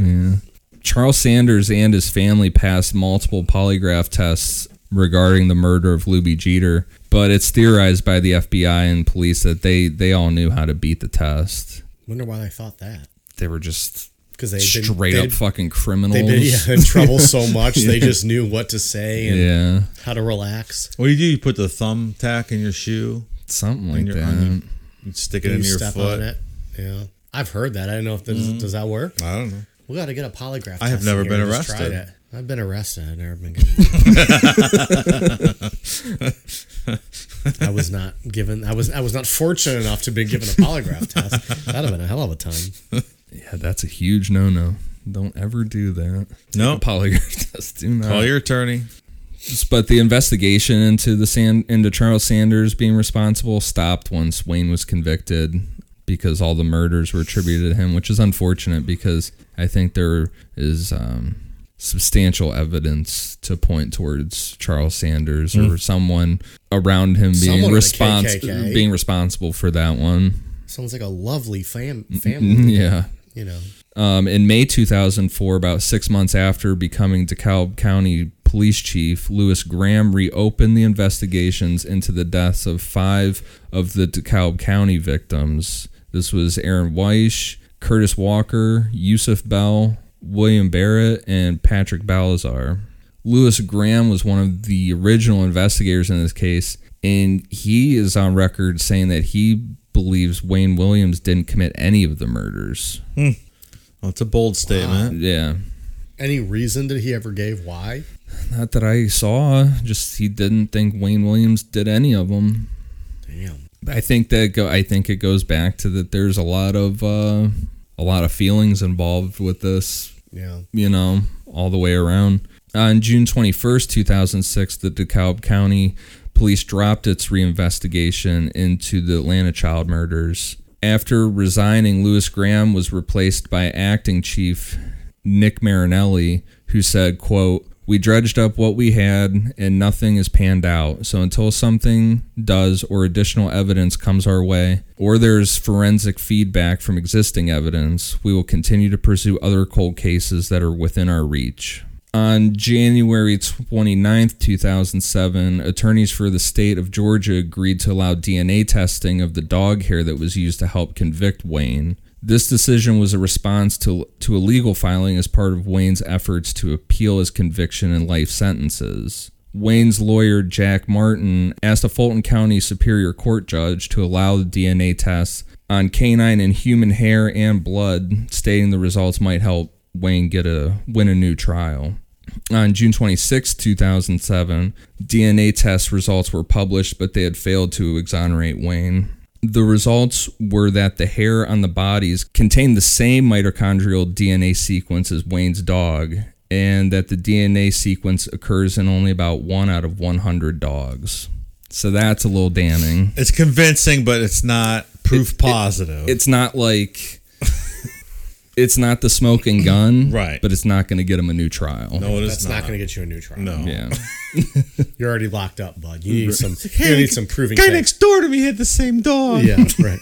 Speaker 1: Charles Sanders and his family passed multiple polygraph tests regarding the murder of Lubie Geter, but it's theorized by the FBI and police that they they all knew how to beat the test.
Speaker 2: Wonder why they thought that.
Speaker 1: They were just
Speaker 2: Because they
Speaker 1: straight
Speaker 2: been,
Speaker 1: up fucking criminals.
Speaker 2: They've been yeah, in trouble so much, they just knew what to say and
Speaker 1: yeah,
Speaker 2: how to relax.
Speaker 3: What do you do? You put the thumb tack in your shoe,
Speaker 1: something like
Speaker 3: your,
Speaker 1: that.
Speaker 3: on you stick it
Speaker 2: You
Speaker 3: into your
Speaker 2: step
Speaker 3: foot.
Speaker 2: on it. Yeah. I've heard that. I don't know if that mm-hmm. does that work.
Speaker 3: I don't know.
Speaker 2: We got to get a polygraph.
Speaker 3: I have never been
Speaker 2: here. Just try
Speaker 3: arrested.
Speaker 2: I've been arrested. I've never been given. I was not given. I was. I was not fortunate enough to be given a polygraph test. That'd have been a hell of a time.
Speaker 1: Yeah, that's a huge no no. Don't ever do that.
Speaker 3: No.
Speaker 1: Polygraph test. Do not.
Speaker 3: Call your attorney.
Speaker 1: But the investigation into the San into Charles Sanders being responsible stopped once Wayne was convicted because all the murders were attributed to him, which is unfortunate because I think there is um, substantial evidence to point towards Charles Sanders or someone around him being responsible being responsible for that one.
Speaker 2: Sounds like a lovely fam- family.
Speaker 1: Yeah.
Speaker 2: You know.
Speaker 1: Um, in May 2004, about six months after becoming DeKalb County Police Chief, Louis Graham reopened the investigations into the deaths of five of the DeKalb County victims. This was Aaron Wyche, Curtis Walker, Yusuf Bell, William Barrett, and Patrick Baltazar. Louis Graham was one of the original investigators in this case, and he is on record saying that he believes Wayne Williams didn't commit any of the murders. Hmm.
Speaker 3: Well, it's a bold statement.
Speaker 1: Yeah.
Speaker 2: Any reason that he ever gave why?
Speaker 1: Not that I saw, just he didn't think Wayne Williams did any of them.
Speaker 2: Damn.
Speaker 1: I think that go I think it goes back to that there's a lot of uh a lot of feelings involved with this,
Speaker 2: Yeah.
Speaker 1: you know, all the way around. On June 21st, 2006, the DeKalb County Police dropped its reinvestigation into the Atlanta child murders. After resigning, Louis Graham was replaced by acting chief Nick Marinelli, who said, quote, we dredged up what we had and nothing is panned out. So until something does or additional evidence comes our way, or there's forensic feedback from existing evidence, we will continue to pursue other cold cases that are within our reach. On January 29th, 2007, attorneys for the state of Georgia agreed to allow DNA testing of the dog hair that was used to help convict Wayne. This decision was a response to, to a legal filing as part of Wayne's efforts to appeal his conviction and life sentences. Wayne's lawyer, Jack Martin, asked a Fulton County Superior Court judge to allow the DNA tests on canine and human hair and blood, stating the results might help Wayne get a win a new trial. On June 26, 2007, DNA test results were published, but they had failed to exonerate Wayne. The results were that the hair on the bodies contained the same mitochondrial DNA sequence as Wayne's dog, and that the DNA sequence occurs in only about one out of 100 dogs. So that's a little damning.
Speaker 3: It's convincing, but it's not proof positive.
Speaker 1: It's not like it's not the smoking gun,
Speaker 3: Right.
Speaker 1: But it's not going to get him a new trial.
Speaker 3: no, it is
Speaker 2: That's not, going to get you a new trial.
Speaker 3: No.
Speaker 1: Yeah.
Speaker 2: You're already locked up, bud. You need some. You need some proving.
Speaker 3: Guy
Speaker 2: case.
Speaker 3: next door to me had the same dog.
Speaker 2: Yeah, right.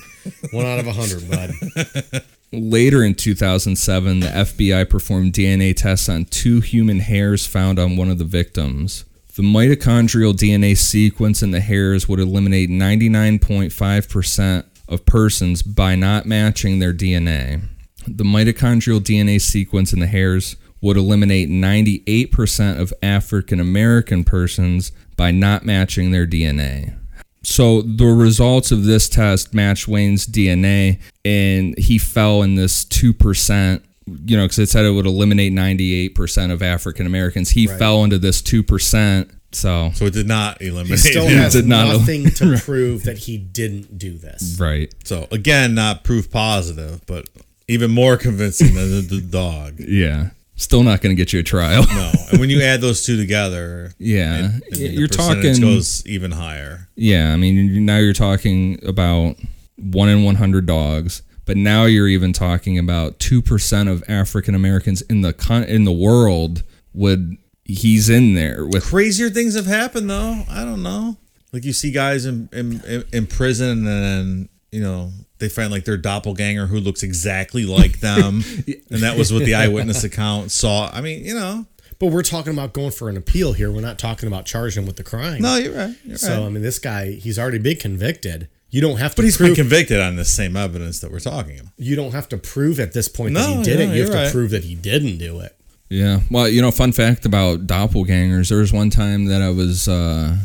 Speaker 2: One out of a hundred, bud.
Speaker 1: Later in 2007, the FBI performed DNA tests on two human hairs found on one of the victims. The mitochondrial DNA sequence in the hairs would eliminate 99.5% of persons by not matching their DNA. The mitochondrial DNA sequence in the hairs would eliminate 98% of African American persons by not matching their DNA. So the results of this test matched Wayne's DNA, and he fell in this two percent. You know, because it said it would eliminate ninety-eight percent of African Americans. He fell into this two percent. So
Speaker 3: So it did not eliminate.
Speaker 2: He still has
Speaker 1: did not-
Speaker 2: nothing to prove that he didn't do this.
Speaker 1: right,
Speaker 3: So again, not proof positive, but even more convincing than the, the dog.
Speaker 1: yeah, still not going to get you a trial.
Speaker 3: No, and when you add those two together,
Speaker 1: Yeah,
Speaker 3: and the
Speaker 1: you're
Speaker 3: percentage
Speaker 1: talking.
Speaker 3: goes even higher.
Speaker 1: Yeah, I mean now you're talking about one in one hundred dogs, but now you're even talking about two percent of African Americans in the con- in the world would he's in there with
Speaker 3: Crazier things have happened though. I don't know. Like you see guys in in, in, in prison and then you know they find like their doppelganger who looks exactly like them, and that was what the eyewitness account saw. I mean, you know,
Speaker 2: But we're talking about going for an appeal here. We're not talking about charging him with the crime.
Speaker 3: no, you're right. You're
Speaker 2: So I mean, this guy, he's already been convicted. You don't have to
Speaker 3: But he's
Speaker 2: prove.
Speaker 3: been convicted on the same evidence that we're talking about.
Speaker 2: you don't have to prove at this point that he did
Speaker 3: no,
Speaker 2: it. You have to
Speaker 3: right.
Speaker 2: prove that he didn't do it.
Speaker 1: Yeah. Well, you know, fun fact about doppelgangers. There was one time that I was uh,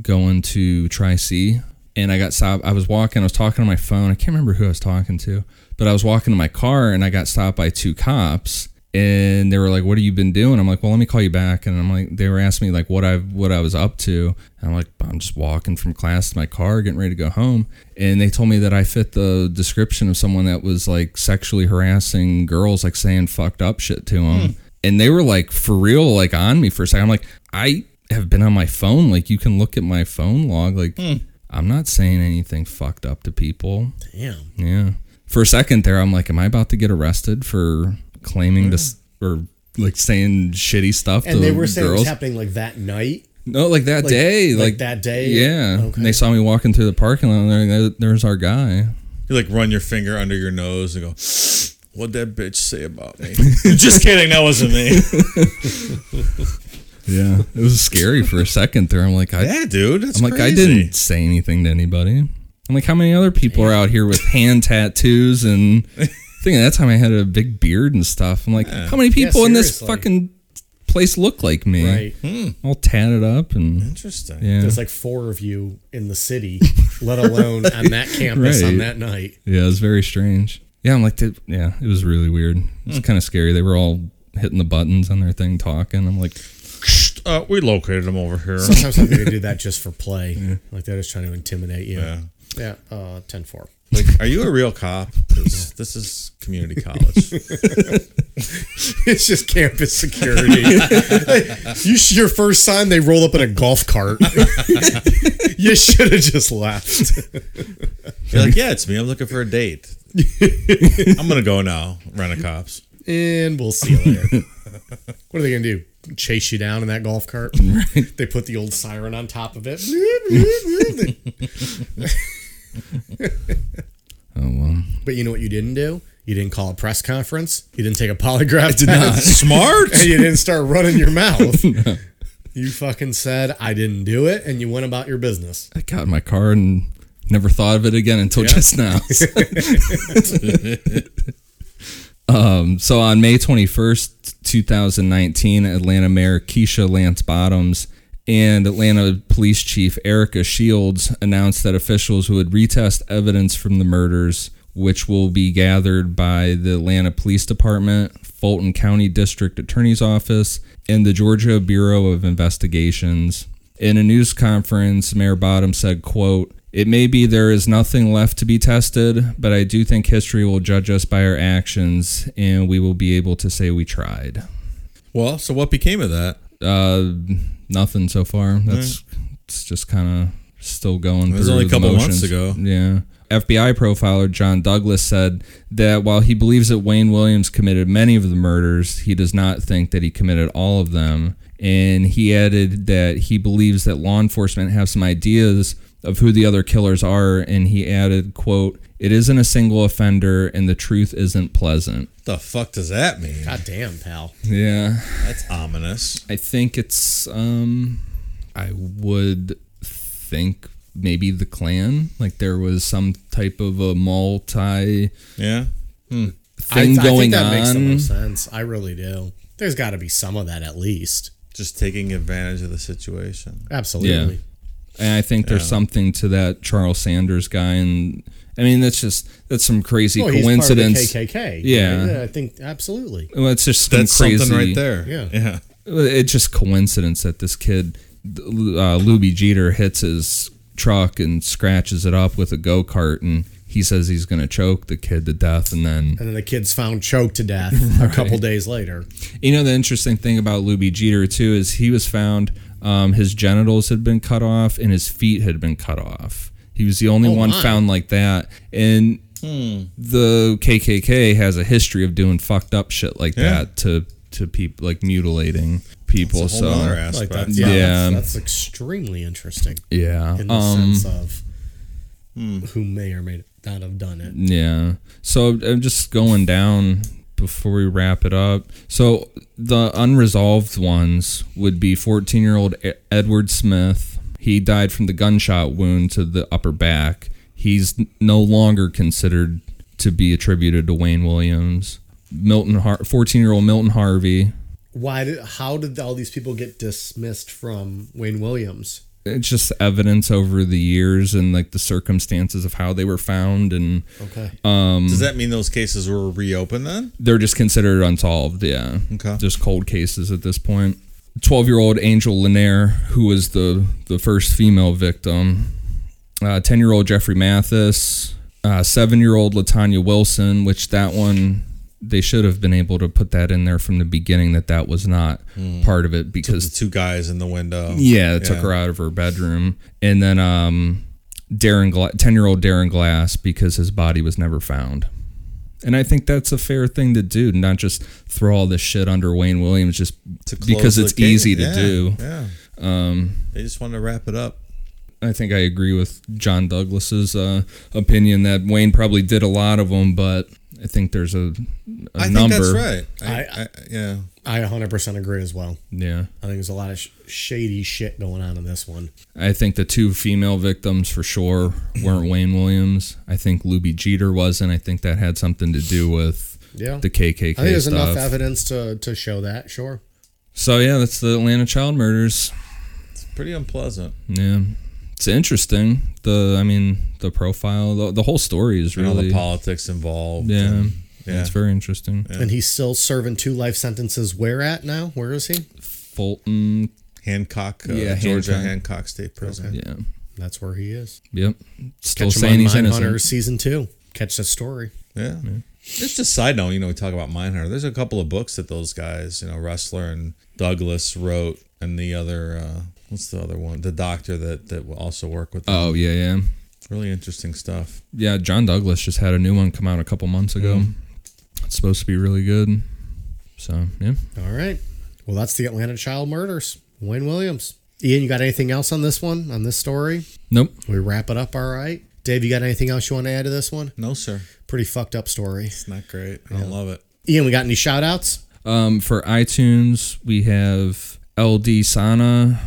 Speaker 1: going to Tri C and I got stopped. I was walking, I was talking on my phone. I can't remember who I was talking to, but I was walking to my car and I got stopped by two cops. and they were like, "What have you been doing?" I'm like, "Well, let me call you back." And I'm like, they were asking me like what I what I was up to. And I'm like, "I'm just walking from class to my car, getting ready to go home." And they told me that I fit the description of someone that was like sexually harassing girls, like saying fucked up shit to them. Hmm. And they were like for real, like on me for a second. I'm like, I have been on my phone. Like you can look at my phone log. Like hmm. I'm not saying anything fucked up to people.
Speaker 2: Damn.
Speaker 1: Yeah. For a second there, I'm like, am I about to get arrested for claiming this or like saying shitty stuff
Speaker 2: And
Speaker 1: to
Speaker 2: they were saying it was happening like that night.
Speaker 1: no, like that
Speaker 2: Like-
Speaker 1: day,
Speaker 2: like
Speaker 1: like,
Speaker 2: that day?
Speaker 1: Yeah.
Speaker 2: Okay.
Speaker 1: And they saw me walking through the parking lot. And there, there- there's our guy.
Speaker 3: You like run your finger under your nose and go, "What'd that bitch say about me?" Just kidding, that wasn't me.
Speaker 1: Yeah, it was scary for a second there. I'm like, I,
Speaker 3: yeah, dude, that's
Speaker 1: I'm like, I didn't say anything to anybody. I'm like, how many other people are out here with hand tattoos and I think at that time I had a big beard and stuff. I'm like, how many people in this fucking place look like me?
Speaker 2: Right. Hmm.
Speaker 1: All tatted up and
Speaker 3: Interesting.
Speaker 1: yeah,
Speaker 2: There's like four of you in the city, let alone on that campus on that night.
Speaker 1: yeah, it was very strange. Yeah, I'm like, yeah, it was really weird. It was hmm. kind of scary. They were all hitting the buttons on their thing, talking. I'm like,
Speaker 3: Uh, we located him over here.
Speaker 2: Sometimes I think they do that just for play. Like they're just trying to intimidate you.
Speaker 3: Yeah.
Speaker 2: Yeah. Uh, 10 4.
Speaker 3: Like, are you a real cop? this is community college.
Speaker 2: It's just campus security. you your first sign, they roll up in a golf cart. you should have just left.
Speaker 3: You're like, yeah, it's me. I'm looking for a date. I'm gonna go now. Rent a cops.
Speaker 2: And we'll see you later. what are they going to do? Chase you down in that golf cart? They put the old siren on top of it.
Speaker 1: oh well.
Speaker 2: but you know what you didn't do? You didn't call a press conference. You didn't take a polygraph Did test.
Speaker 3: Smart.
Speaker 2: and you didn't start running your mouth. You fucking said I didn't do it, and you went about your business.
Speaker 1: I got in my car and never thought of it again until just now. Um, so on May 21st, 2019, Atlanta Mayor Keisha Lance Bottoms and Atlanta Police Chief Erika Shields announced that officials would retest evidence from the murders, which will be gathered by the Atlanta Police Department, Fulton County District Attorney's Office, and the Georgia Bureau of Investigations. In a news conference, Mayor Bottom said, quote, it may be there is nothing left to be tested, but I do think history will judge us by our actions and we will be able to say we tried.
Speaker 3: Well, so what became of that?
Speaker 1: Uh, nothing so far. That's it's just kind of still going. Through.
Speaker 3: It was only a couple months ago.
Speaker 1: Yeah. FBI profiler John Douglas said that while he believes that Wayne Williams committed many of the murders, he does not think that he committed all of them. And he added that he believes that law enforcement have some ideas of who the other killers are. And he added, quote, it isn't a single offender and the truth isn't pleasant.
Speaker 3: The fuck does that mean?
Speaker 2: God damn, pal.
Speaker 1: Yeah.
Speaker 3: That's ominous.
Speaker 1: I think it's um I would think maybe the Klan like there was some type of a multi
Speaker 3: Yeah.
Speaker 1: thing
Speaker 2: I, I
Speaker 1: going
Speaker 2: think that makes the most sense. I really do. There's got to be some of that at least.
Speaker 3: Just taking advantage of the situation.
Speaker 2: Absolutely.
Speaker 1: And I think there's
Speaker 3: Yeah.
Speaker 1: something to that Charles Sanders guy and I mean that's just that's some crazy
Speaker 2: Well, he's
Speaker 1: coincidence.
Speaker 2: part of the KKK.
Speaker 1: Yeah.
Speaker 2: I think absolutely.
Speaker 1: Well, it's just some
Speaker 3: That's
Speaker 1: crazy
Speaker 3: something right there.
Speaker 2: Yeah.
Speaker 3: Yeah.
Speaker 1: it's just coincidence that this kid uh, Lubie Geter hits his truck and scratches it up with a go kart, and he says he's going to choke the kid to death, and then
Speaker 2: And then the kid's found choked to death a couple days later.
Speaker 1: you know the interesting thing about Lubie Geter too is he was found um, his genitals had been cut off and his feet had been cut off. He was the only
Speaker 2: Oh,
Speaker 1: one
Speaker 2: my.
Speaker 1: found like that, and the KKK has a history of doing fucked up shit like
Speaker 3: Yeah.
Speaker 1: that to to people like mutilating people.
Speaker 3: It's a whole
Speaker 1: so
Speaker 3: nother
Speaker 2: Like that's, yeah,
Speaker 1: Yeah.
Speaker 2: That's, that's extremely interesting
Speaker 1: yeah,
Speaker 2: in the
Speaker 1: um,
Speaker 2: sense of who may or may not have done it.
Speaker 1: Yeah. So I'm just going down before we wrap it up. So the unresolved ones would be 14 year old Edward Smith. He died from the gunshot wound to the upper back. He's no longer considered to be attributed to Wayne Williams. Milton, 14 year old Milton Harvey.
Speaker 2: Why did? How did all these people get dismissed from Wayne Williams?
Speaker 1: It's just evidence over the years and like the circumstances of how they were found and
Speaker 2: Okay.
Speaker 3: um Does that mean those cases were reopened then?
Speaker 1: they're just considered unsolved yeah
Speaker 3: Okay.
Speaker 1: just cold cases at this point 12 year old Angel Lenair who was the the first female victim 10 year old jeffrey mathis 7 year old LaTonya Wilson which that one they should have been able to put that in there from the beginning that that was not part of it because The
Speaker 3: two guys in the window.
Speaker 1: yeah, it took her out of her bedroom. And then um Darren Gla- 10-year-old Darren Glass because his body was never found. And I think that's a fair thing to do, not just throw all this shit under Wayne Williams just
Speaker 3: To
Speaker 1: because it's
Speaker 3: case.
Speaker 1: easy to
Speaker 3: Yeah,
Speaker 1: do.
Speaker 3: Yeah.
Speaker 1: Um
Speaker 3: They just want to wrap it up.
Speaker 1: I think I agree with John Douglas's uh, opinion that Wayne probably did a lot of them, but I think there's a, a
Speaker 3: I
Speaker 1: number.
Speaker 3: think that's right. I,
Speaker 2: I-
Speaker 3: I, yeah.
Speaker 2: I 100% agree as well.
Speaker 1: Yeah.
Speaker 2: I think there's a lot of sh- shady shit going on in this one.
Speaker 1: I think the two female victims for sure weren't Wayne Williams. I think Lubie Geter wasn't. I think that had something to do with
Speaker 2: Yeah.
Speaker 1: the KKK
Speaker 2: I think there's
Speaker 1: stuff.
Speaker 2: enough evidence to, to show that, sure.
Speaker 1: So yeah, that's the Atlanta child murders.
Speaker 3: It's pretty unpleasant.
Speaker 1: Yeah, it's interesting. The I mean the profile, the, the whole story is
Speaker 3: And all
Speaker 1: really
Speaker 3: the politics involved.
Speaker 1: yeah,
Speaker 3: and- yeah.
Speaker 1: It's very interesting.
Speaker 2: And he's still serving two life sentences. Where at now? Where is he?
Speaker 1: Fulton,
Speaker 3: Hancock, uh,
Speaker 1: Yeah,
Speaker 3: Georgia
Speaker 1: Hancock.
Speaker 3: Hancock State Prison.
Speaker 1: yeah,
Speaker 2: That's where he is.
Speaker 1: yep. Still
Speaker 2: Catch him
Speaker 1: saying
Speaker 2: on
Speaker 1: he's
Speaker 2: Mindhunter
Speaker 1: innocent.
Speaker 2: season two. Catch the story.
Speaker 3: Yeah. Just a side note, you know, we talk about Mindhunter. There's a couple of books that those guys, you know, Ressler and Douglas wrote, and the other, uh, what's the other one? The doctor that that will also work with them.
Speaker 1: Oh yeah, yeah,
Speaker 3: Really interesting stuff.
Speaker 1: yeah. John Douglas just had a new one come out a couple months ago.
Speaker 2: Mm-hmm.
Speaker 1: It's supposed to be really good. So yeah.
Speaker 2: All right. Well, that's the Atlanta child murders. Wayne Williams. Ian, you got anything else on this one, on this story?
Speaker 1: Nope.
Speaker 2: We wrap it up all right. Dave, you got anything else you want to add to this one?
Speaker 3: No, sir.
Speaker 2: Pretty fucked up story.
Speaker 3: It's not great. I don't love it.
Speaker 2: Ian, we got any shout outs?
Speaker 1: Um, for iTunes, we have LD Sana,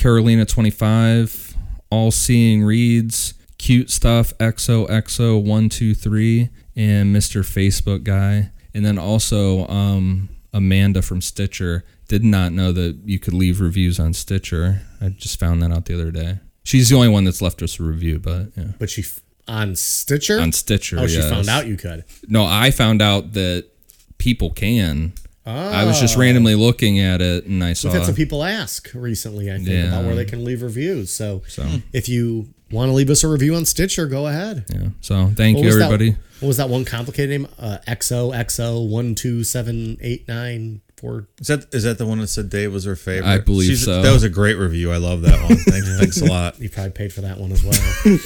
Speaker 1: Carolina twenty five, All Seeing Reads, Cute Stuff, XOXO one two three, and Mr. Facebook Guy, and then also um, Amanda from Stitcher. Did not know that you could leave reviews on Stitcher. I just found that out the other day. She's the only one that's left us a review, but yeah.
Speaker 2: But she f- on Stitcher?
Speaker 1: On Stitcher,
Speaker 2: Oh, she
Speaker 1: yes.
Speaker 2: found out you could.
Speaker 1: No, I found out that people can. I was just
Speaker 2: Oh.
Speaker 1: randomly looking at it and I saw.
Speaker 2: We've had some people ask recently, I think,
Speaker 1: Yeah.
Speaker 2: about where they can leave reviews. So,
Speaker 1: So.
Speaker 2: if you want to leave us a review on Stitcher, go ahead.
Speaker 1: Yeah. So thank
Speaker 2: What
Speaker 1: you,
Speaker 2: was that-
Speaker 1: everybody.
Speaker 2: what was that one complicated name? Uh, XOXO one two seven eight nine four.
Speaker 3: Is that is that the one that said Dave was her favorite?
Speaker 1: I believe so.
Speaker 3: That was a great review. I love that one. Thanks, thanks a lot.
Speaker 2: You probably paid for that one as well.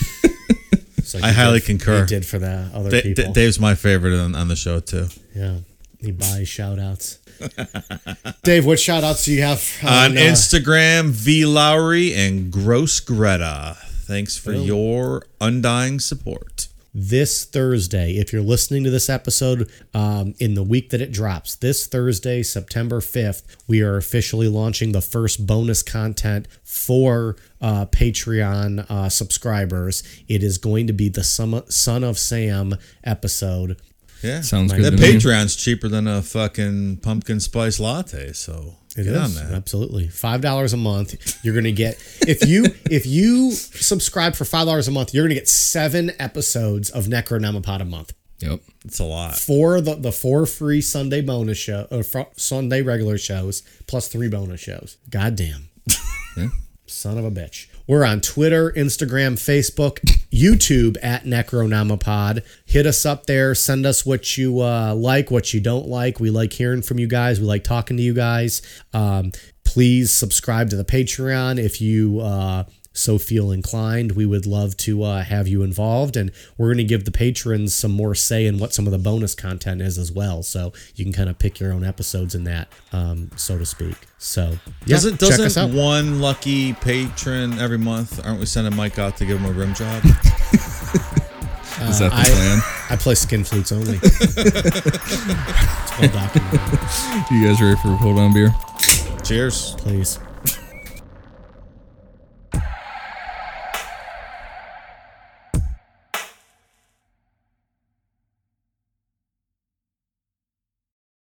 Speaker 2: So
Speaker 3: I highly
Speaker 2: did-
Speaker 3: concur.
Speaker 2: You did for the other
Speaker 3: Da-
Speaker 2: people.
Speaker 3: Da- Dave's my favorite on, on the show too.
Speaker 2: yeah, he buys shout outs. Dave, what shout outs do you have
Speaker 3: On
Speaker 2: uh,
Speaker 3: Instagram, V Lowry and Gross Greta. Thanks for
Speaker 2: Oh.
Speaker 3: your undying support.
Speaker 2: this Thursday. If you're listening to this episode um, in the week that it drops, this Thursday, September 5th, we are officially launching the first bonus content for uh, Patreon uh, subscribers. It is going to be the Son of Sam episode.
Speaker 3: Yeah,
Speaker 1: Sounds
Speaker 3: That
Speaker 1: good me.
Speaker 3: Patreon's cheaper than a fucking pumpkin spice latte. So
Speaker 2: It
Speaker 3: get
Speaker 2: is
Speaker 3: on that.
Speaker 2: absolutely five dollars a month. You're gonna get if you if you subscribe for five dollars a month, you're gonna get seven episodes of Necronomipod a month.
Speaker 1: Yep.
Speaker 3: It's a lot.
Speaker 2: four the the four free Sunday bonus show or fr- Sunday regular shows plus three bonus shows. God damn. Son of a bitch. We're on Twitter, Instagram, Facebook, YouTube at Necronomipod. Hit us up there. Send us what you uh, like, what you don't like. We like hearing from you guys. We like talking to you guys. Um, please subscribe to the Patreon if you uh, so feel inclined. We would love to uh, have you involved, and we're going to give the patrons some more say in what some of the bonus content is as well. So you can kind of pick your own episodes in that, um, so to speak. So yeah,
Speaker 3: Doesn't
Speaker 2: check us
Speaker 3: doesn't
Speaker 2: out.
Speaker 3: one lucky patron every month? Aren't we sending Mike out to give him a rim job?
Speaker 1: Is that the
Speaker 2: I-
Speaker 1: plan?
Speaker 2: I play skin flutes only. it's well documented.
Speaker 1: You guys ready for a hold on beer?
Speaker 3: Cheers.
Speaker 2: Please.